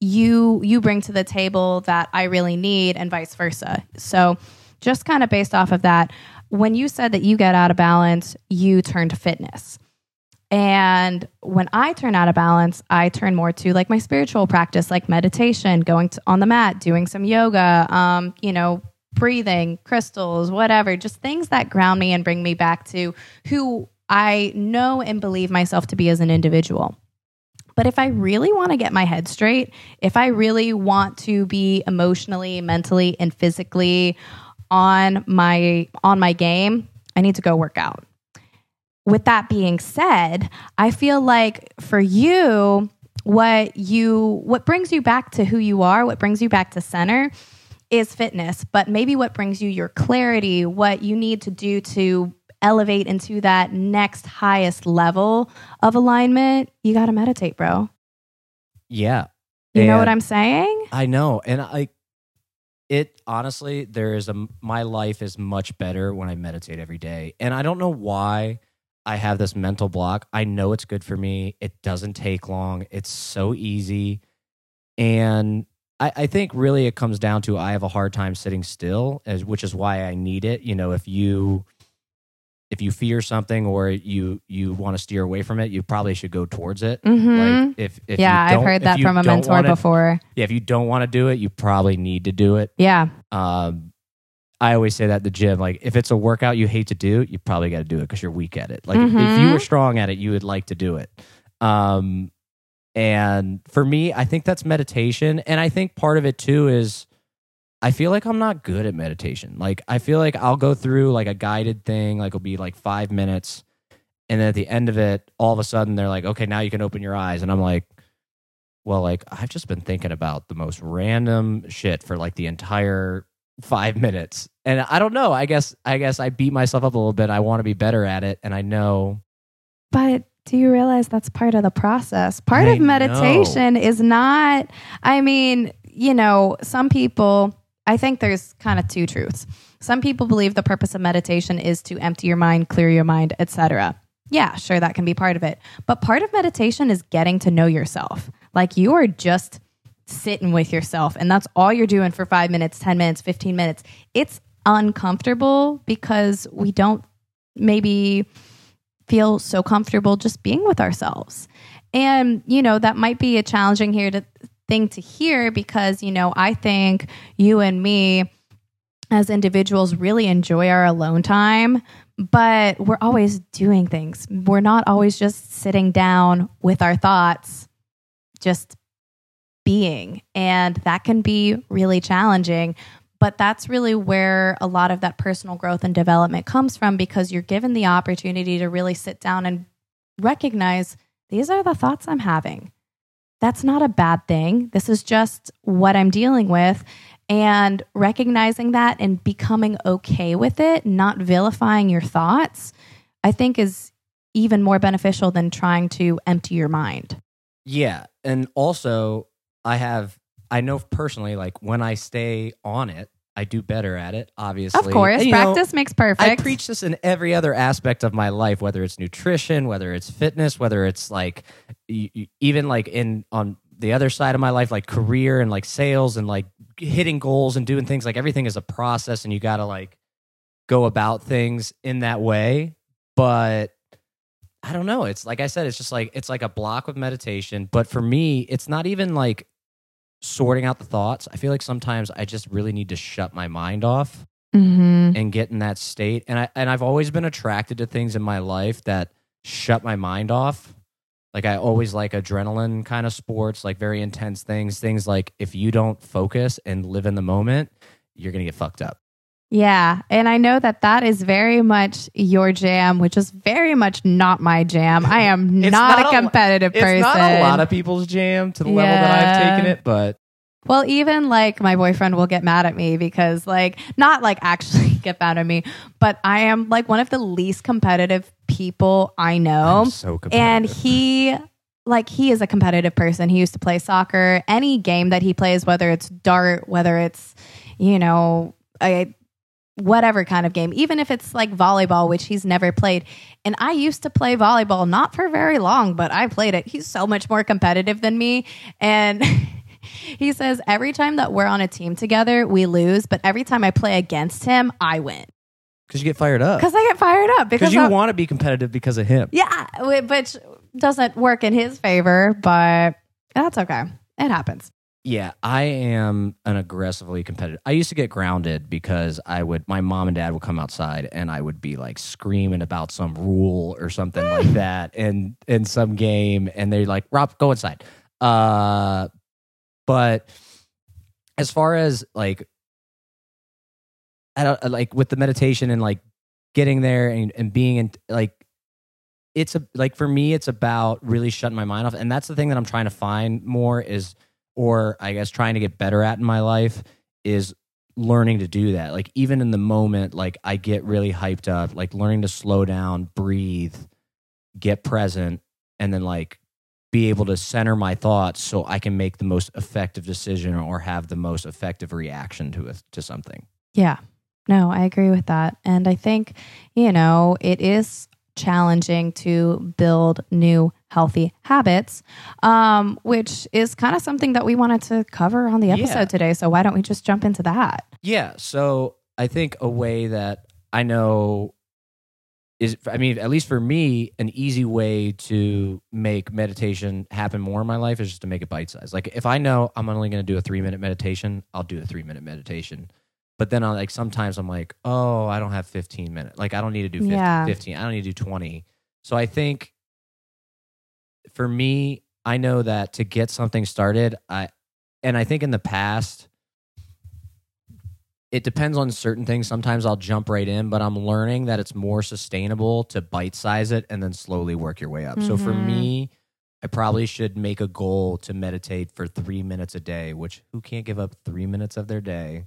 S1: you you bring to the table that I really need and vice versa. So just kind of based off of that, when you said that you get out of balance, you turn to fitness. And when I turn out of balance, I turn more to like my spiritual practice, like meditation, going to, on the mat, doing some yoga, um, you know, breathing, crystals, whatever, just things that ground me and bring me back to who I know and believe myself to be as an individual. But if I really want to get my head straight, if I really want to be emotionally, mentally, and physically on my on my game, I need to go work out. With that being said, I feel like for you what you what brings you back to who you are, what brings you back to center is fitness, but maybe what brings you your clarity, what you need to do to elevate into that next highest level of alignment, you got to meditate, bro.
S2: Yeah,
S1: You know what I'm saying?
S2: I know, and I. It honestly, there is a my life is much better when I meditate every day, and I don't know why I have this mental block. I know it's good for me. It doesn't take long. It's so easy, and I, I think really it comes down to I have a hard time sitting still, as which is why I need it. You know, if you if you fear something or you you want to steer away from it, you probably should go towards it.
S1: Mhm.
S2: Like if, if
S1: yeah, I've heard that from a mentor
S2: wanna-
S1: before.
S2: yeah, if you don't want to do it, you probably need to do it.
S1: Yeah.
S2: Um, I always say that at the gym, like if it's a workout you hate to do, you probably got to do it because you're weak at it. Like if you
S1: Mhm.
S2: were strong at it, you would like to do it. Um, and for me, I think that's meditation, and I think part of it too is I feel like I'm not good at meditation. Like I feel like I'll go through like a guided thing, like it'll be like five minutes, and then at the end of it, all of a sudden they're like, "Okay, now you can open your eyes," and I'm like, "Well, like I've just been thinking about the most random shit for like the entire five minutes, and I don't know. I guess I guess I beat myself up a little bit. I want to be better at it, and I know
S1: But do you realize that's part of the process? Part
S2: I
S1: of meditation is not, I mean, you know, some people, I think there's kind of two truths. Some people believe the purpose of meditation is to empty your mind, clear your mind, etc. Yeah, sure, that can be part of it. But part of meditation is getting to know yourself. Like you are just sitting with yourself, and that's all you're doing for five minutes, 10 minutes, 15 minutes. It's uncomfortable because we don't maybe feel so comfortable just being with ourselves. And, you know, that might be a challenging here to thing to hear because, you know, I think you and me as individuals really enjoy our alone time, but we're always doing things. We're not always just sitting down with our thoughts, just being. And that can be really challenging. But that's really where a lot of that personal growth and development comes from because you're given the opportunity to really sit down and recognize these are the thoughts I'm having. That's not a bad thing. This is just what I'm dealing with. And recognizing that and becoming okay with it, not vilifying your thoughts, I think is even more beneficial than trying to empty your mind.
S2: Yeah. And also, I have, I know personally, like when I stay on it, I do better at it, obviously.
S1: Of course,
S2: And, you know,
S1: practice makes perfect.
S2: I preach this in every other aspect of my life, whether it's nutrition, whether it's fitness, whether it's like even like in on the other side of my life, like career and like sales and like hitting goals and doing things. Like everything is a process, and you got to like go about things in that way. But I don't know. It's like I said, it's just like it's like a block of meditation. But for me, it's not even like sorting out the thoughts. I feel like sometimes I just really need to shut my mind off
S1: Mhm.
S2: and get in that state. And I and I've always been attracted to things in my life that shut my mind off. Like I always like adrenaline kind of sports, like very intense things. Things like if you don't focus and live in the moment, you're gonna get fucked up.
S1: Yeah, and I know that that is very much your jam, which is very much not my jam. I am not,
S2: not
S1: a
S2: a-
S1: competitive
S2: It's
S1: person.
S2: not a lot of people's jam to the level that I've taken it, but
S1: Well, even like my boyfriend will get mad at me because, like, not like actually get mad at me, but I am like one of the least competitive people I know.
S2: I'm so competitive.
S1: and he, like, he is a competitive person. He used to play soccer. Any game that he plays, whether it's dart, whether it's, you know, a whatever kind of game, even if it's like volleyball, which he's never played. And I used to play volleyball, not for very long, but I played it. He's so much more competitive than me. And he says every time that we're on a team together, we lose. But every time I play against him, I win.
S2: because you get fired up.
S1: Because I get fired up. Because
S2: you want to be competitive because of him.
S1: yeah, which doesn't work in his favor, but that's okay. It happens.
S2: Yeah, I am an aggressively competitive. I used to get grounded because I would my mom and dad would come outside and I would be like screaming about some rule or something like that and in some game and they're like, "Rob, go inside." Uh but as far as like I don't like with the meditation and like getting there and, and being in like it's a like for me it's about really shutting my mind off and that's the thing that i'm trying to find more is or i guess trying to get better at in my life is learning to do that like even in the moment like i get really hyped up like learning to slow down breathe get present and then like be able to center my thoughts so i can make the most effective decision or have the most effective reaction to it to something
S1: Yeah. No, I agree with that. And I think, you know, it is challenging to build new healthy habits, um, which is kind of something that we wanted to cover on the episode
S2: Yeah.
S1: today. So why don't we just jump into that?
S2: Yeah. So I think a way that I know is, I mean, at least for me, an easy way to make meditation happen more in my life is just to make it bite sized. Like if I know I'm only going to do a three minute meditation, I'll do a three minute meditation. But then I like sometimes I'm like, oh, I don't have 15 minutes. Like I don't need to do 15,
S1: Yeah.
S2: 15. I don't need to do 20. So I think for me, I know that to get something started, I and I think in the past it depends on certain things. Sometimes I'll jump right in, but I'm learning that it's more sustainable to bite size it and then slowly work your way up. So for
S1: Mhm.
S2: me, I probably should make a goal to meditate for three minutes a day, which who can't give up three minutes of their day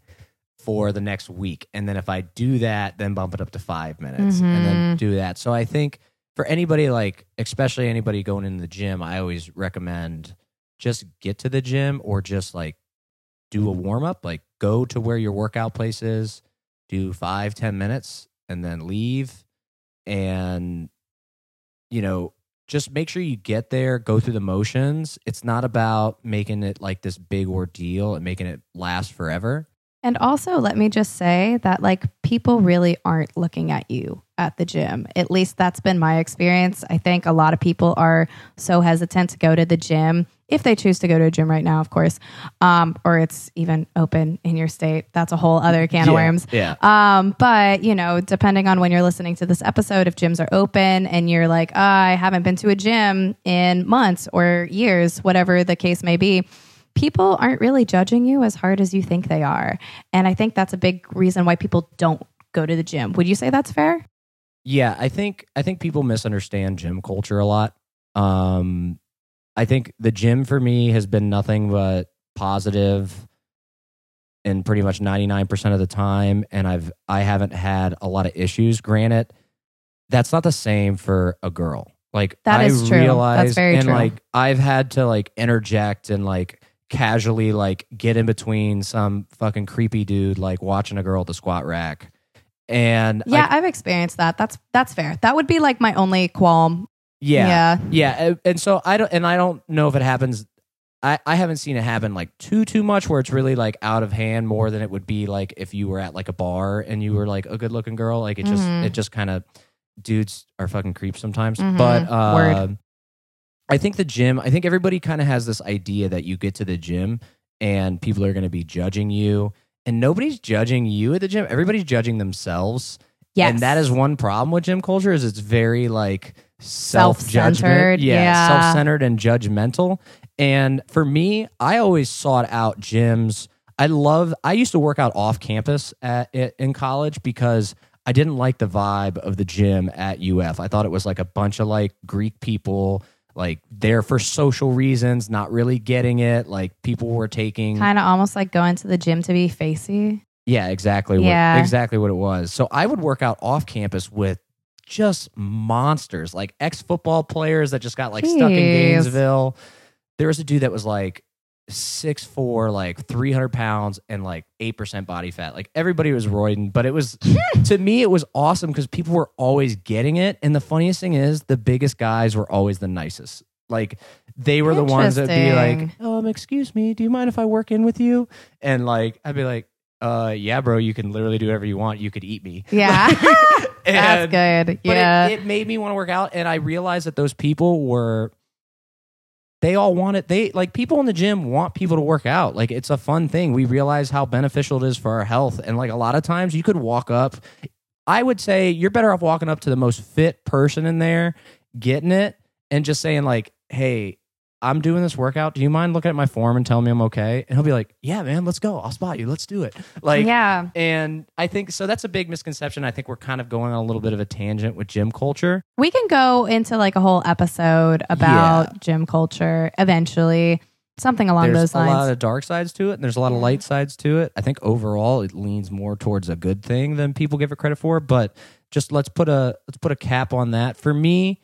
S2: for the next week? And then if I do that, then bump it up to five minutes and then
S1: Mhm.
S2: do that. So I think for anybody like, especially anybody going in the gym, I always recommend just get to the gym or just like do a warm up, like go to where your workout place is, do five, ten minutes, and then leave. And, you know, just make sure you get there, go through the motions. It's not about making it like this big ordeal and making it last forever.
S1: And also, let me just say that like people really aren't looking at you at the gym. At least that's been my experience. I think a lot of people are so hesitant to go to the gym if they choose to go to a gym right now, of course, um, or it's even open in your state. That's a whole other can of worms.
S2: Yeah.
S1: Um, but you know, depending on when you're listening to this episode, if gyms are open and you're like, oh, I haven't been to a gym in months or years, whatever the case may be, people aren't really judging you as hard as you think they are. And I think that's a big reason why people don't go to the gym. Would you say that's fair?
S2: Yeah, I think I think people misunderstand gym culture a lot. Um, I think the gym for me has been nothing but positive and pretty much 99% of the time and I've I haven't had a lot of issues. Granted, that's not the same for a girl. Like
S1: That
S2: I
S1: is true. That's
S2: realize
S1: very
S2: and
S1: true.
S2: like I've had to like interject and like casually like get in between some fucking creepy dude like watching a girl at the squat rack. And
S1: Yeah,
S2: like,
S1: I've experienced that. That's that's fair. That would be like my only qualm.
S2: yeah,
S1: Yeah.
S2: yeah, and- so I don't, and I don't know if it happens. I, I haven't seen it happen like too too much where it's really like out of hand more than it would be like if you were at like a bar and you were like a good looking girl like it just
S1: Mhm.
S2: it just kind of dudes are fucking creeps sometimes
S1: Mhm.
S2: but uh,
S1: Word.
S2: I think the gym I think everybody kind of has this idea that you get to the gym and people are going to be judging you and nobody's judging you at the gym everybody's judging themselves
S1: Yes.
S2: and that is one problem with gym culture is it's very like self
S1: Self-centered,
S2: judgment.
S1: yeah.
S2: self centered and judgmental. And for me, I always sought out gyms. I love. I used to work out off campus at in college because I didn't like the vibe of the gym at UF. I thought it was like a bunch of like Greek people. Like there for social reasons, not really getting it. Like people were taking
S1: kind of almost like going to the gym to be facey.
S2: yeah, exactly.
S1: Yeah.
S2: What, exactly what it was. So I would work out off campus with just monsters, like ex football players that just got like stuck in Gainesville. There was a dude that was like six four, like three hundred pounds, and like eight percent body fat. Like everybody was roiding, but it was to me it was awesome because people were always getting it. And the funniest thing is, the biggest guys were always the nicest. Like they were the ones that'd be like, um, excuse me, do you mind if I work in with you? And like I'd be like, uh, yeah, bro, you can literally do whatever you want. You could eat me.
S1: Yeah.
S2: And-
S1: That's good. Yeah.
S2: it, it made me want to work out, and I realized that those people were. They all want it. They like people in the gym want people to work out. Like it's a fun thing. We realize how beneficial it is for our health, and like a lot of times you could walk up. I would say you're better off walking up to the most fit person in there, getting it, and just saying like, "Hey, I'm doing this workout. Do you mind looking at my form and telling me I'm okay?" And he'll be like, "Yeah, man, let's go. I'll spot you. Let's do it." Like,
S1: yeah.
S2: and I think so. That's a big misconception. I think we're kind of going on a little bit of a tangent with gym culture.
S1: We can go into like a whole episode about gym culture eventually. Something along
S2: there's
S1: those
S2: a lot of dark sides to it, and there's a lot of light sides to it. I think overall it leans more towards a good thing than people give it credit for. But just let's put a let's put a cap on that. For me,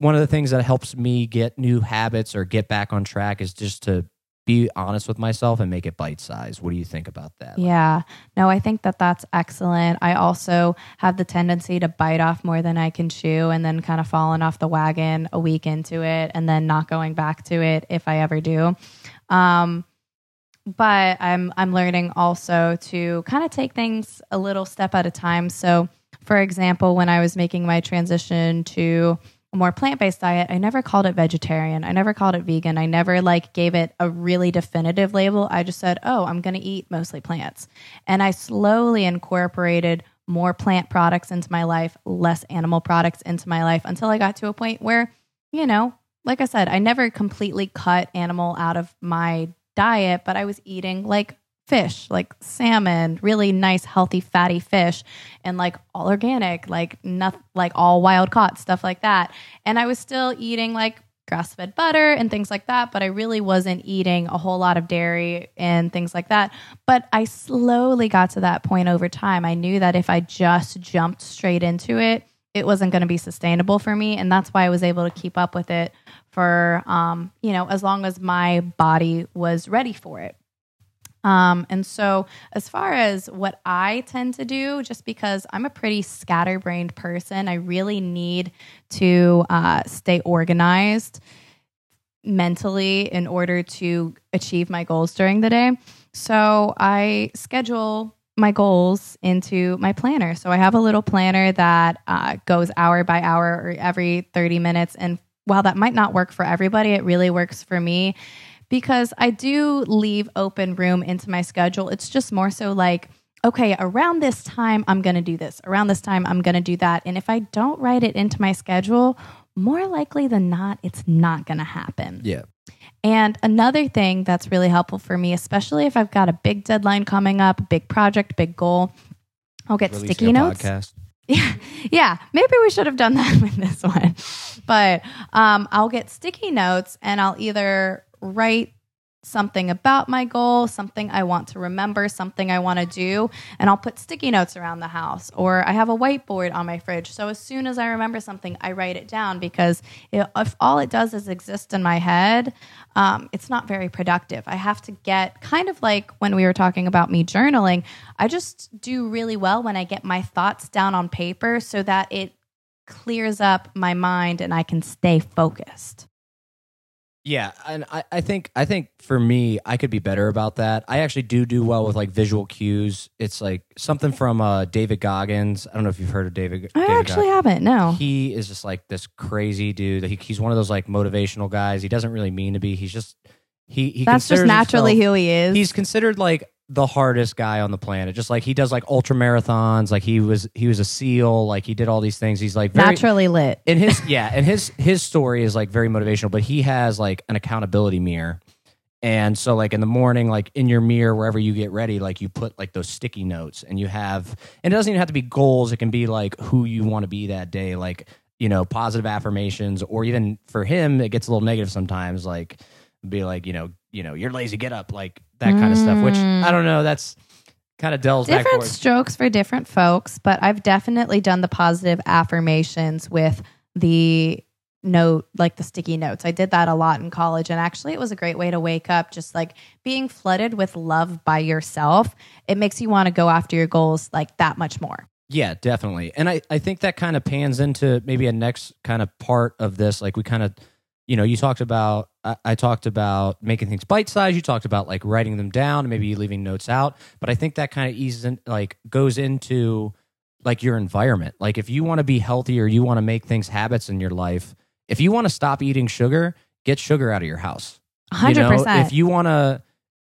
S2: one of the things that helps me get new habits or get back on track is just to be honest with myself and make it bite sized. What do you think about that?
S1: Yeah. No, I think that that's excellent. I also have the tendency to bite off more than I can chew and then kind of falling off the wagon a week into it and then not going back to it if I ever do. Um, but I'm I'm learning also to kind of take things a little step at a time. So, for example, when I was making my transition to a more plant-based diet, I never called it vegetarian. I never called it vegan. I never like gave it a really definitive label. I just said, "Oh, I'm going to eat mostly plants." And I slowly incorporated more plant products into my life, less animal products into my life until I got to a point where, you know, like I said, I never completely cut animal out of my diet, but I was eating like fish, like salmon, really nice, healthy, fatty fish, and like all organic, like nothing, like all wild caught stuff like that. And I was still eating like grass fed butter and things like that, but I really wasn't eating a whole lot of dairy and things like that. But I slowly got to that point over time. I knew that if I just jumped straight into it, it wasn't going to be sustainable for me. And that's why I was able to keep up with it for, um, you know, as long as my body was ready for it. Um, and so, as far as what I tend to do, just because I'm a pretty scatterbrained person, I really need to uh, stay organized mentally in order to achieve my goals during the day. So, I schedule my goals into my planner. So, I have a little planner that uh, goes hour by hour or every 30 minutes. And while that might not work for everybody, it really works for me because I do leave open room into my schedule. It's just more so like, okay, around this time, I'm going to do this. Around this time, I'm going to do that. And if I don't write it into my schedule, more likely than not, it's not going to happen.
S2: Yeah.
S1: And another thing that's really helpful for me, especially if I've got a big deadline coming up, big project, big goal, I'll get
S2: Releasing
S1: sticky notes.
S2: podcast.
S1: Yeah, yeah. Maybe we should have done that with this one. But um, I'll get sticky notes and I'll either write something about my goal, something I want to remember, something I want to do, and I'll put sticky notes around the house or I have a whiteboard on my fridge. So as soon as I remember something, I write it down because it, if all it does is exist in my head, um, it's not very productive. I have to get kind of like when we were talking about me journaling, I just do really well when I get my thoughts down on paper so that it clears up my mind and I can stay focused.
S2: Yeah, and I, I think I think for me, I could be better about that. I actually do do well with like visual cues. It's like something from uh, David Goggins. I don't know if you've heard of David.
S1: I
S2: David
S1: actually
S2: Goggins.
S1: haven't. No.
S2: He is just like this crazy dude. He, he's one of those like motivational guys. He doesn't really mean to be. He's just he. he
S1: That's just naturally
S2: himself-
S1: who he is.
S2: He's considered like the hardest guy on the planet. Just like he does like ultra marathons. Like he was he was a SEAL. Like he did all these things. He's like very,
S1: naturally lit.
S2: and his yeah and his his story is like very motivational but he has like an accountability mirror and so like in the morning like in your mirror wherever you get ready like you put like those sticky notes and you have and it doesn't even have to be goals it can be like who you want to be that day like you know positive affirmations or even for him it gets a little negative sometimes like be like you know you know you're lazy get up like that kind of stuff which
S1: Mm.
S2: i don't know that's kind of delves
S1: different
S2: towards
S1: strokes for different folks, but I've definitely done the positive affirmations with the note, like the sticky notes. I did that a lot in college, and actually, it was a great way to wake up. Just like being flooded with love by yourself, it makes you want to go after your goals like that much more.
S2: Yeah, definitely. And I, I think that kind of pans into maybe a next kind of part of this. Like we kind of, you know, you talked about, I, I talked about making things bite sized. You talked about like writing them down and maybe leaving notes out. But I think that kind of eases in, like goes into like your environment. Like if you want to be healthy or you want to make things habits in your life, if you want to stop eating sugar, get sugar out of your house. You
S1: Hundred
S2: know,
S1: percent.
S2: If you want to,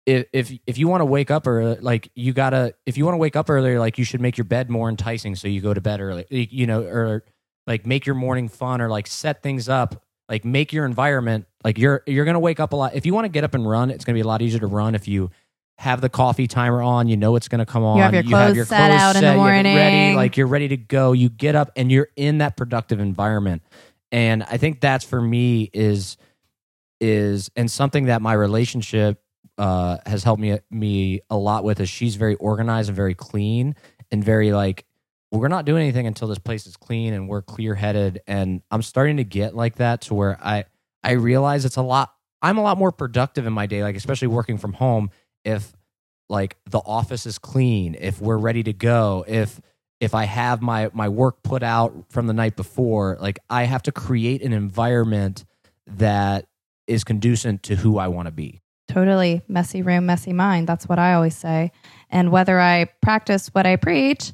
S2: if if if you want to wake up or like you gotta, if you want to wake up earlier, like you should make your bed more enticing so you go to bed early. You you know, or like make your morning fun, or like set things up, like make your environment like you're you're gonna wake up a lot. If you want to get up and run, it's gonna be a lot easier to run if you have the coffee timer on. You know it's gonna come on.
S1: You have your clothes set out in the
S2: you have ready, like you're ready to go. You get up and you're in that productive environment. And I think that's for me is is and something that my relationship uh, has helped me me a lot with is she's very organized and very clean and very like we're not doing anything until this place is clean and we're clear headed and I'm starting to get like that to where I I realize it's a lot I'm a lot more productive in my day like especially working from home if like the office is clean if we're ready to go if if I have my my work put out from the night before like I have to create an environment that is conducive to who I want to be
S1: Totally messy room, messy mind. That's what I always say. And whether I practice what I preach,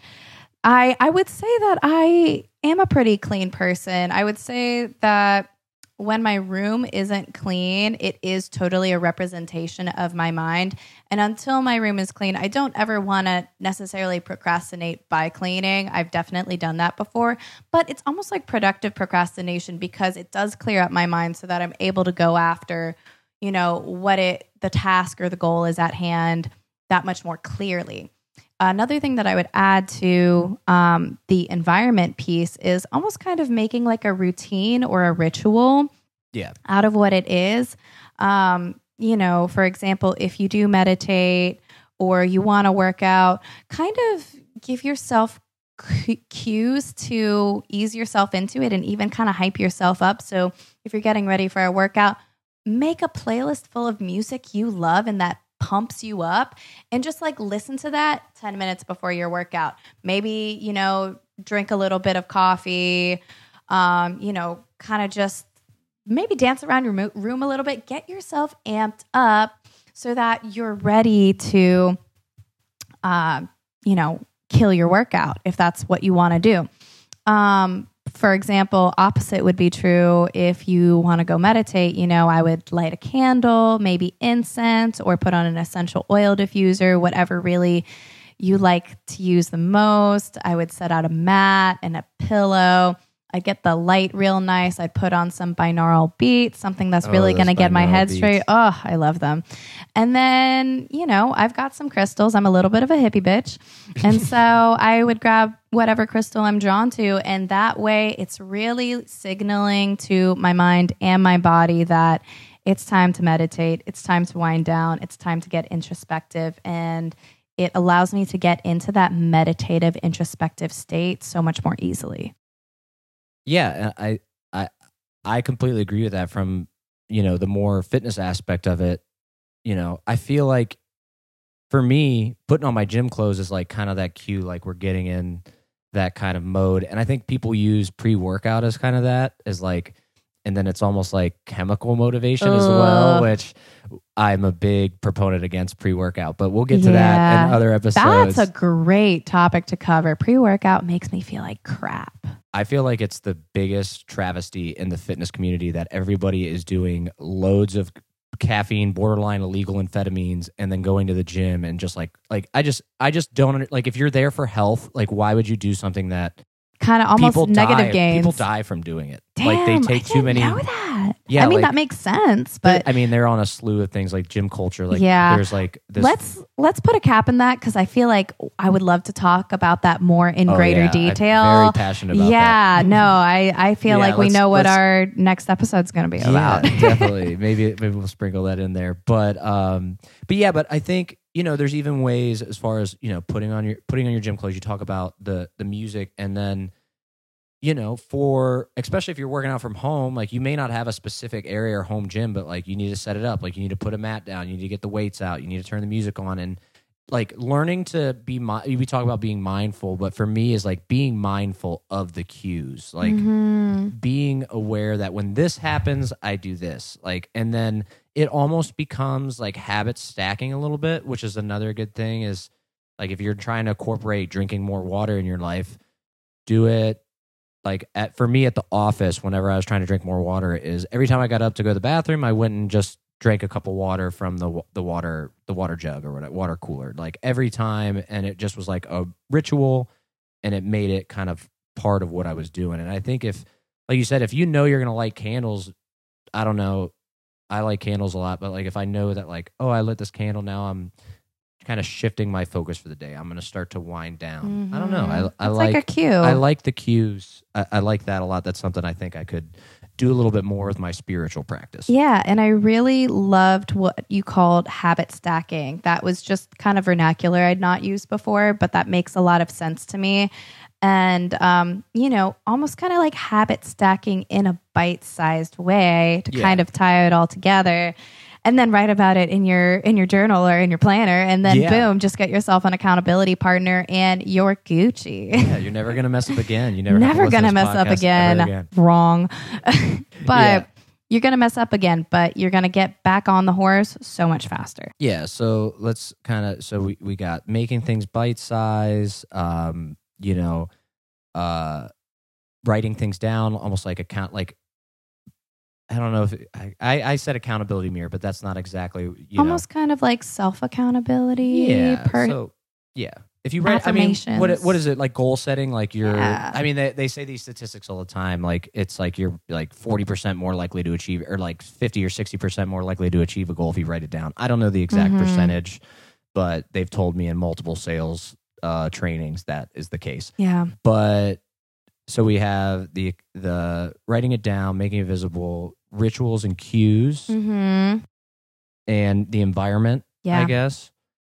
S1: I I would say that I am a pretty clean person. I would say that when my room isn't clean, it is totally a representation of my mind. And until my room is clean, I don't ever want to necessarily procrastinate by cleaning. I've definitely done that before, but it's almost like productive procrastination because it does clear up my mind so that I'm able to go after you know what it the task or the goal is at hand that much more clearly another thing that i would add to um, the environment piece is almost kind of making like a routine or a ritual
S2: yeah.
S1: out of what it is. Um, you know for example if you do meditate or you want to work out kind of give yourself cues to ease yourself into it and even kind of hype yourself up. So if you're getting ready for a workout make a playlist full of music you love and that pumps you up and just like listen to that 10 minutes before your workout. Maybe you know drink a little bit of coffee um, you know kind of just maybe dance around your room a little bit. Get yourself amped up so that you're ready to um, you know kill your workout if that's what you want to do. Um, for example, opposite would be true if you want to go meditate. You know, I would light a candle, maybe incense, or put on an essential oil diffuser, whatever really you like to use the most. I would set out a mat and a pillow. I'd get the light real nice. I'd put on some binaural beats, something that's
S2: Oh,
S1: really going to get my head
S2: beats.
S1: straight. Oh, I love them. And then, you know, I've got some crystals. I'm a little bit of a hippie bitch. And so I would grab whatever crystal I'm drawn to. And that way it's really signaling to my mind and my body that it's time to meditate. It's time to wind down. It's time to get introspective. And it allows me to get into that meditative, introspective state so much more easily.
S2: Yeah, I I I completely agree with that from, you know, the more fitness aspect of it. You know, I feel like for me, putting on my gym clothes is like kind of that cue like we're getting in that kind of mode. And I think people use pre-workout as kind of that as like and then it's almost like chemical motivation as well, which I'm a big proponent against pre-workout, but we'll get to that in other episodes.
S1: That's a great topic to cover. Pre workout makes me feel like crap.
S2: I feel like it's the biggest travesty in the fitness community that everybody is doing loads of caffeine, borderline illegal amphetamines, and then going to the gym and just like like I just I just don't like if you're there for health, like why would you do something that
S1: Kind of almost
S2: people
S1: negative
S2: die,
S1: gains.
S2: People die from doing it.
S1: Damn,
S2: like they
S1: I
S2: take too many.
S1: Know that?
S2: Yeah,
S1: I mean
S2: like-
S1: that makes sense, but
S2: I mean, they're on a slew of things like gym culture. Like
S1: Yeah.
S2: there's like this.
S1: let's let's put a cap in that because I feel like I would love to talk about that more in
S2: Oh,
S1: greater
S2: yeah, I'm
S1: detail.
S2: very passionate about
S1: yeah, no, I I feel
S2: Yeah,
S1: like we know what our next episode's going to be
S2: Yeah,
S1: about.
S2: definitely. Maybe maybe we'll sprinkle that in there. But um but yeah, but I think, you know, there's even ways as far as, you know, putting on your putting on your gym clothes. You talk about the the music and then you know, for especially if you're working out from home, like you may not have a specific area or home gym, but like you need to set it up. Like you need to put a mat down, you need to get the weights out, you need to turn the music on and like learning to be mi- we talk about being mindful, but for me is like being mindful of the cues. Like
S1: Mhm.
S2: being aware that when this happens, I do this. Like, and then it almost becomes like habit stacking a little bit, which is another good thing. Is like if you're trying to incorporate drinking more water in your life, do it. Like at for me at the office, whenever I was trying to drink more water, is every time I got up to go to the bathroom, I went and just drank a cup of water from the the water the water jug or whatever water cooler. Like every time, and it just was like a ritual, and it made it kind of part of what I was doing. And I think if like you said, if you know you're gonna light candles, I don't know. I like candles a lot, but like if I know that like, oh, I lit this candle, now I'm kind of shifting my focus for the day. I'm gonna start to wind down. I don't know. I, mm-hmm. I
S1: It's
S2: like,
S1: like, a cue.
S2: I like the cues. I, I like that a lot. That's something I think I could do a little bit more with my spiritual practice.
S1: Yeah, and I really loved what you called habit stacking. That was just kind of vernacular I'd not used before, but that makes a lot of sense to me. And um, you know, almost kind of like habit stacking in a bite-sized way to
S2: Yeah.
S1: kind of tie it all together. And then write about it in your in your journal or in your planner, and then
S2: Yeah.
S1: boom, just get yourself an accountability partner, and you're Gucci.
S2: Yeah, you're never gonna mess up again. You never
S1: never gonna mess up again.
S2: again.
S1: Wrong. but
S2: Yeah.
S1: you're gonna mess up again, but you're gonna get back on the horse so much faster.
S2: Yeah, so let's kind of so we, we got making things bite size, um, you know, uh writing things down almost like account like I don't know if it, I, I said accountability mirror, but that's not exactly you
S1: Almost kind of like self accountability.
S2: Yeah.
S1: Per-
S2: so yeah. If you write I mean what what is it like goal setting like you're
S1: Yeah.
S2: I mean they they say these statistics all the time like it's like you're like 40% more likely to achieve or like 50 or 60% more likely to achieve a goal if you write it down. I don't know the exact
S1: Mhm.
S2: percentage, but they've told me in multiple sales uh trainings that is the case.
S1: yeah.
S2: But so we have the the writing it down, making it visible, rituals and cues
S1: Mm-hmm.
S2: and the environment
S1: Yeah.
S2: I guess.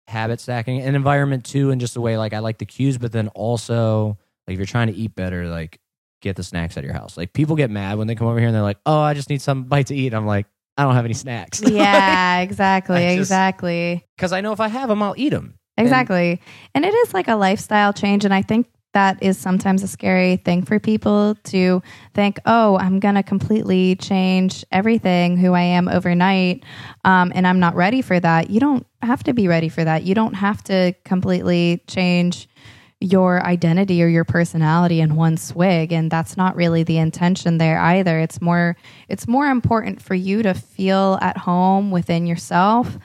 S2: Habit stacking and environment too, and just the way like I like the cues, but then also like if you're trying to eat better, like get the snacks at your house. Like people get mad when they come over here and they're like, "Oh, I just need some bite to eat." I'm like, I don't have any snacks.
S1: yeah, exactly.
S2: Just-
S1: exactly.
S2: because I know if I have them, I'll eat them.
S1: Exactly. And it is like a lifestyle change. And I think that is sometimes a scary thing for people to think, oh, I'm going to completely change everything who I am overnight. Um, and I'm not ready for that. You don't have to be ready for that. You don't have to completely change your identity or your personality in one swig and that's not really the intention there either it's more it's more important for you to feel at home within yourself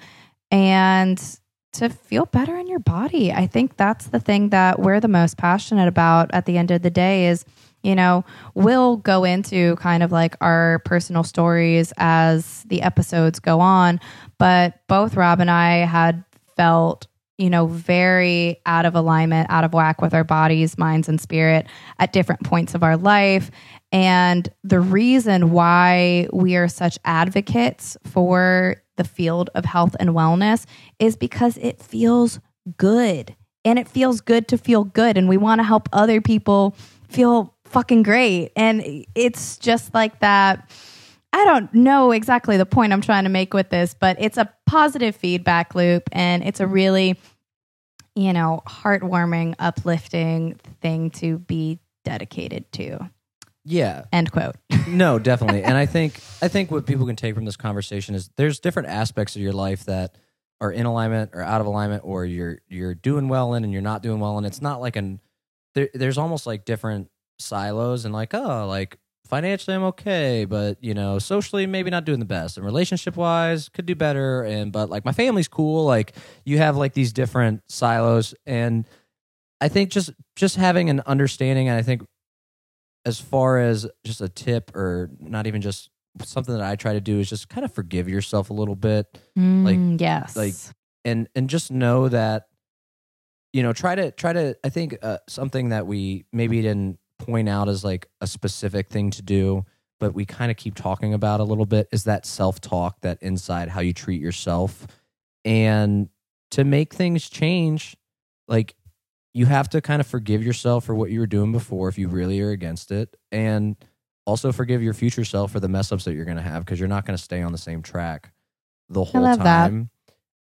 S1: and to feel better in your body. I think that's the thing that we're the most passionate about at the end of the day is, you know, we'll go into kind of like our personal stories as the episodes go on, but both Rob and I had felt you know, very out of alignment, out of whack with our bodies, minds, and spirit at different points of our life. And the reason why we are such advocates for the field of health and wellness is because it feels good. And it feels good to feel good. And we want to help other people feel fucking great. And it's just like that. I don't know exactly the point I'm trying to make with this, but it's a positive feedback loop and it's a really, you know, heartwarming, uplifting thing to be dedicated to.
S2: Yeah.
S1: End quote.
S2: no, definitely. And I think I think what people can take from this conversation is there's different aspects of your life that are in alignment or out of alignment or you're you're doing well in and you're not doing well in. It's not like an there, there's almost like different silos and like oh like financially I'm okay, but you know, socially maybe not doing the best. And relationship wise, could do better. And but like my family's cool. Like you have like these different silos. And I think just just having an understanding, and I think as far as just a tip or not even just something that I try to do is just kind of forgive yourself a little bit. like
S1: Mm, yes.
S2: like and and just know that you know try to try to i think uh, something that we maybe didn't point out as like a specific thing to do but we kind of keep talking about a little bit is that self-talk that inside how you treat yourself and to make things change like you have to kind of forgive yourself for what you were doing before if you really are against it and also forgive your future self for the mess ups that you're going to have because you're not going to stay on the same track the whole I
S1: love that.
S2: time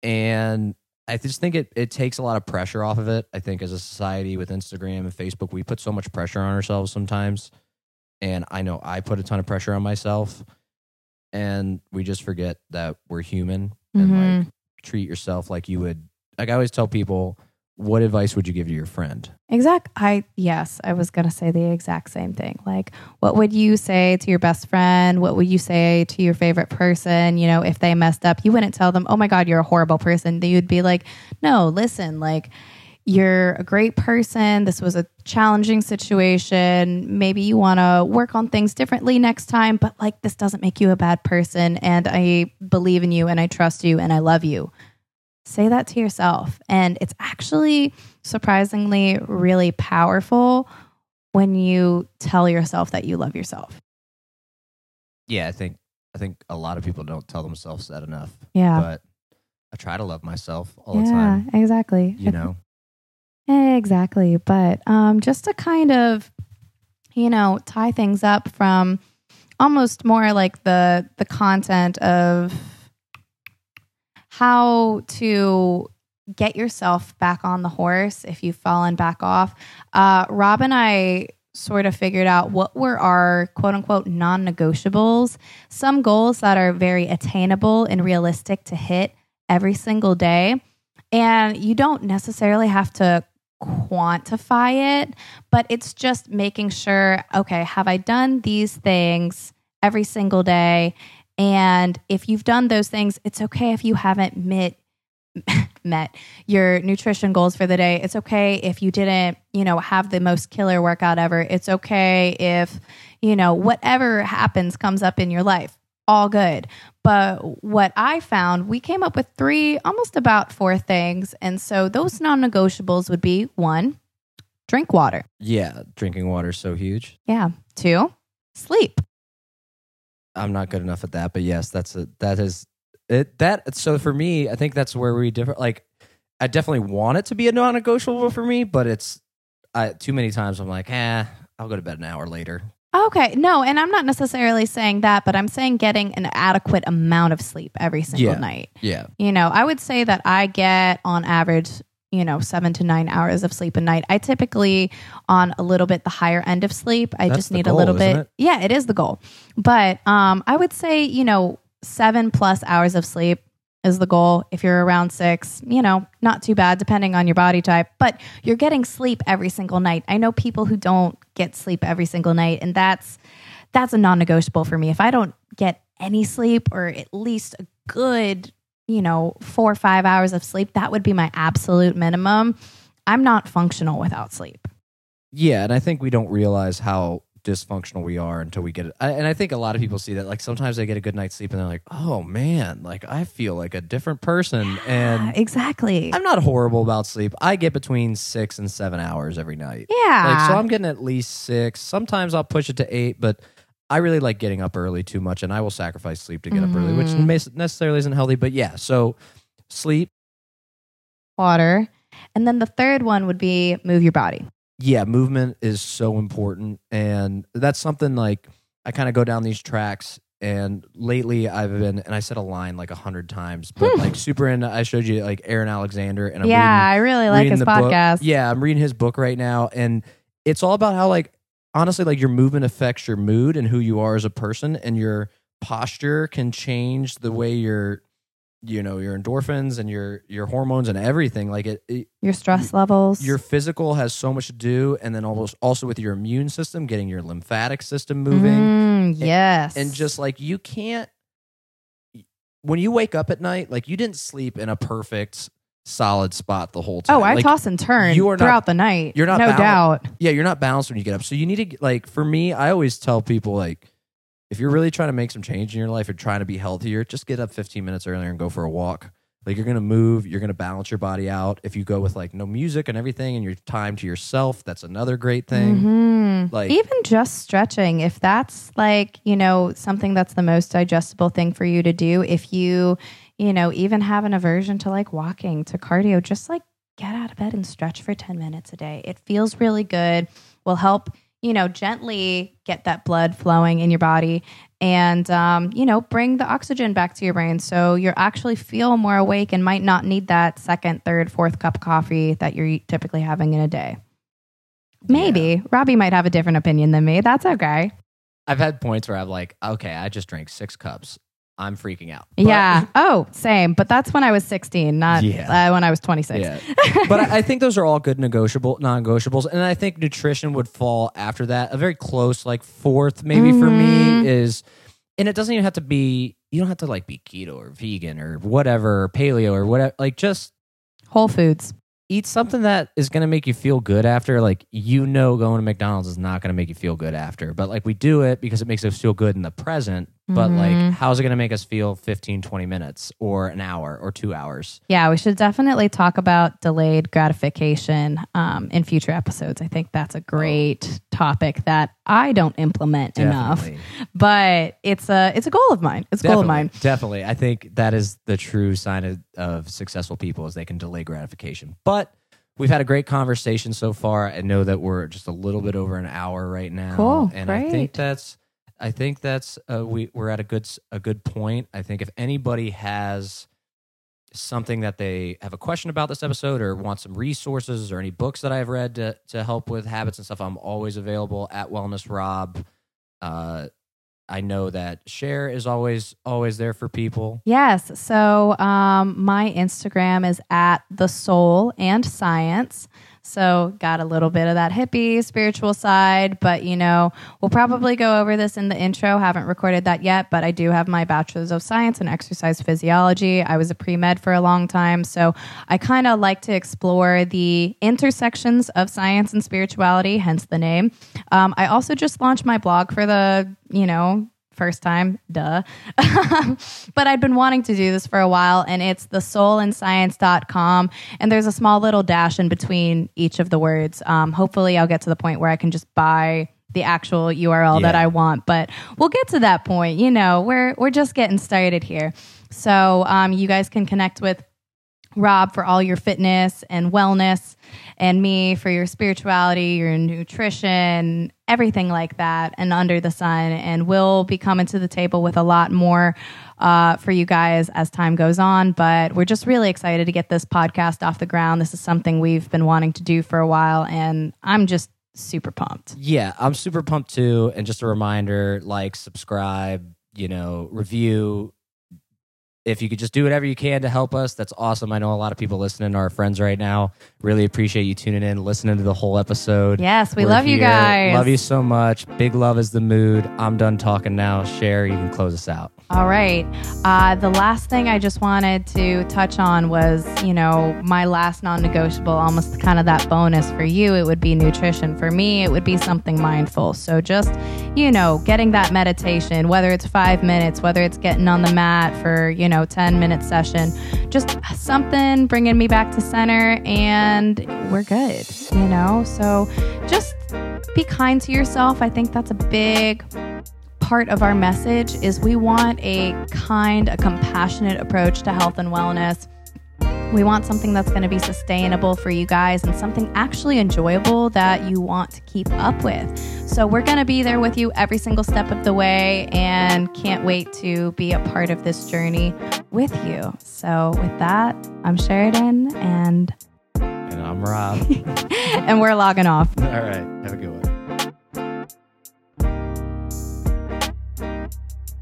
S2: and I just think it, it takes a lot of pressure off of it. I think as a society with Instagram and Facebook, we put so much pressure on ourselves sometimes. And I know I put a ton of pressure on myself. And we just forget that we're human and
S1: Mhm.
S2: like treat yourself like you would. Like I always tell people, what advice would you give to your friend?
S1: Exact. I yes, I was gonna say the exact same thing. Like, what would you say to your best friend? What would you say to your favorite person? You know, if they messed up, you wouldn't tell them, "Oh my God, you're a horrible person." You'd be like, "No, listen, like." You're a great person. This was a challenging situation. Maybe you want to work on things differently next time, but like this doesn't make you a bad person. And I believe in you and I trust you and I love you say that to yourself. And it's actually surprisingly really powerful when you tell yourself that you love yourself.
S2: Yeah, I think I think a lot of people don't tell themselves that enough.
S1: Yeah.
S2: But I try to love myself all the time.
S1: yeah, exactly.
S2: You know?
S1: Exactly. But um, just to kind of, you know, tie things up from almost more like the the content of how to get yourself back on the horse if you've fallen back off. Uh, Rob and I sort of figured out what were our quote unquote non negotiables, some goals that are very attainable and realistic to hit every single day. And you don't necessarily have to quantify it, but it's just making sure okay, have I done these things every single day? And if you've done those things, it's okay if you haven't met met your nutrition goals for the day. It's okay if you didn't, you know, have the most killer workout ever. It's okay if, you know, whatever happens comes up in your life. All good. But what I found, we came up with three, almost about four things. And so those non negotiables would be one, drink water.
S2: Yeah, drinking water is so huge.
S1: Yeah. Two, sleep.
S2: I'm not good enough at that, but yes, that's a that is it. That so for me, I think that's where we differ. Like, I definitely want it to be a non-negotiable for me, but it's I, too many times. I'm like, eh, I'll go to bed an hour later.
S1: Okay. No, and I'm not necessarily saying that, but I'm saying getting an adequate amount of sleep every single
S2: Yeah.
S1: night.
S2: Yeah,
S1: You know, I would say that I get on average, you know, seven to nine hours of sleep a night. I typically on a little bit the higher end of sleep. I
S2: That's
S1: just need
S2: goal,
S1: a little bit.
S2: it?
S1: Yeah, it is the goal. But um, I would say, you know, seven plus hours of sleep is the goal. If you're around six, you know, not too bad depending on your body type, but you're getting sleep every single night. I know people who don't get sleep every single night, and that's that's a non-negotiable for me. If I don't get any sleep or at least a good, you know, four or five hours of sleep, that would be my absolute minimum. I'm not functional without sleep.
S2: yeah, and I think we don't realize how dysfunctional we are until we get it. I, and I think a lot of people see that. Like sometimes they get a good night's sleep and they're like, "Oh man, like I feel like a different person." And
S1: exactly.
S2: I'm not horrible about sleep. I get between six and seven hours every night.
S1: yeah.
S2: Like so, I'm getting at least six. Sometimes I'll push it to eight, but I really like getting up early too much, and I will sacrifice sleep to get up early, which
S1: Mhm.
S2: necessarily isn't healthy. But yeah, so sleep.
S1: water. And then the third one would be move your body.
S2: yeah, movement is so important. And that's something like I kind of go down these tracks. And lately I've been, and I said a line like a hundred times, but like super into, I showed you like Aaron Alexander and I'm
S1: yeah,
S2: reading,
S1: I really like
S2: reading
S1: his
S2: the book.
S1: podcast.
S2: Yeah, I'm reading his book right now. And it's all about how like, honestly, like your movement affects your mood and who you are as a person and your posture can change the way your, you know, your endorphins and your, your hormones and everything. Like it, it
S1: Your stress levels.
S2: your physical has so much to do and then almost also with your immune system getting your lymphatic system moving
S1: Mm, yes.
S2: and just like you can't when you wake up at night like you didn't sleep in a perfect solid spot the whole time
S1: Oh, I
S2: like,
S1: toss and turn
S2: you are not-
S1: throughout the night.
S2: you're not
S1: no
S2: balanced.
S1: doubt.
S2: yeah you're not balanced when you get up so you need to like for me i always tell people like if you're really trying to make some change in your life or trying to be healthier just get up 15 minutes earlier and go for a walk like you're gonna move you're gonna balance your body out if you go with like no music and everything and your time to yourself that's another great thing
S1: Mhm.
S2: Like-
S1: even just stretching, if that's like, you know, something that's the most digestible thing for you to do, if you, you know, even have an aversion to like walking, to cardio, just like get out of bed and stretch for 10 minutes a day. It feels really good, will help, you know, gently get that blood flowing in your body and, um, you know, bring the oxygen back to your brain. So you actually feel more awake and might not need that second, third, fourth cup of coffee that you're typically having in a day. Maybe. Robbie might have a different opinion than me. That's okay.
S2: i've had points where i'm like okay i just drank six cups i'm freaking out But-
S1: yeah. Oh, same. But that's when I was 16, not
S2: Yeah.
S1: uh, when I was 26.
S2: Yeah. but I, I think those are all good negotiable non-negotiables, and I think nutrition would fall after that. A very close, like fourth, maybe for
S1: Mhm.
S2: me is, and it doesn't even have to be. You don't have to like be keto or vegan or whatever, or paleo or whatever. Like just
S1: Whole Foods.
S2: eat something that is going to make you feel good after. Like you know, going to McDonald's is not going to make you feel good after, but like we do it because it makes us feel good in the present. But like, how's it going to make us feel 15, 20 minutes or an hour or two hours?
S1: Yeah, we should definitely talk about delayed gratification um, in future episodes. I think that's a great topic that I don't implement enough, but it's a it's a goal of mine. It's a goal of mine.
S2: Definitely. I think that is the true sign of, of successful people is they can delay gratification. But we've had a great conversation so far. I know that we're just a little bit over an hour right now.
S1: Cool,
S2: And I think that's I think that's uh, we we're at a good a good point. I think if anybody has something that they have a question about this episode or want some resources or any books that I've read to, to help with habits and stuff, I'm always available at Wellness Rob. Uh, I know that Share is always always there for people.
S1: Yes. So um, my Instagram is at the soul and science. So got a little bit of that hippie spiritual side, but you know, we'll probably go over this in the intro. Haven't recorded that yet, but I do have my bachelor's of science in exercise physiology. I was a pre med for a long time. So I kind of like to explore the intersections of science and spirituality, hence the name. Um, I also just launched my blog for the, you know, first time, duh. but I'd been wanting to do this for a while, and it's the soulandscience.com. And there's a small little dash in between each of the words. Um, hopefully, I'll get to the point where I can just buy the actual URL that I want, but we'll get to that point. You know, we're we're just getting started here. So um, you guys can connect with Rob for all your fitness and wellness, and me for your spirituality, your nutrition, everything like that, and under the sun. And we'll be coming to the table with a lot more uh, for you guys as time goes on. But we're just really excited to get this podcast off the ground. This is something we've been wanting to do for a while, and I'm just super pumped.
S2: Yeah, I'm super pumped too. And just a reminder, like, subscribe, you know, review. If you could just do whatever you can to help us, that's awesome. I know a lot of people listening are our friends right now. Really appreciate you tuning in, listening to the whole episode.
S1: Yes, we
S2: We're
S1: love you
S2: here.
S1: guys.
S2: Love you so much. Big love is the mood. I'm done talking now. Share, you can close us out.
S1: All right. Uh, the last thing I just wanted to touch on was, you know, my last non negotiable, almost kind of that bonus for you. It would be nutrition. For me, it would be something mindful. So just, you know, getting that meditation, whether it's five minutes, whether it's getting on the mat for, you know, 10 minute session, just something bringing me back to center and we're good, you know? So just be kind to yourself. I think that's a big part of our message is we want a kind, a compassionate approach to health and wellness. We want something that's going to be sustainable for you guys and something actually enjoyable that you want to keep up with. So, we're going to be there with you every single step of the way and can't wait to be a part of this journey with you. So, with that, I'm Sheridan and.
S2: And I'm Rob.
S1: and we're logging off.
S2: All right. Have a good one.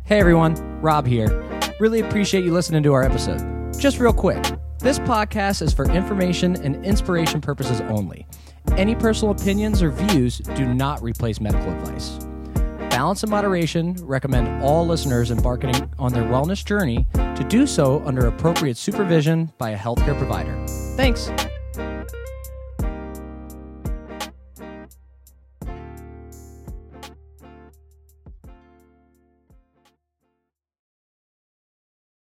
S2: Hey everyone, Rob here. Really appreciate you listening to our episode. Just real quick, this podcast is for information and inspiration purposes only. Any personal opinions or views do not replace medical advice. Balance and moderation recommend all listeners embarking on their wellness journey to do so under appropriate supervision by a healthcare provider. Thanks.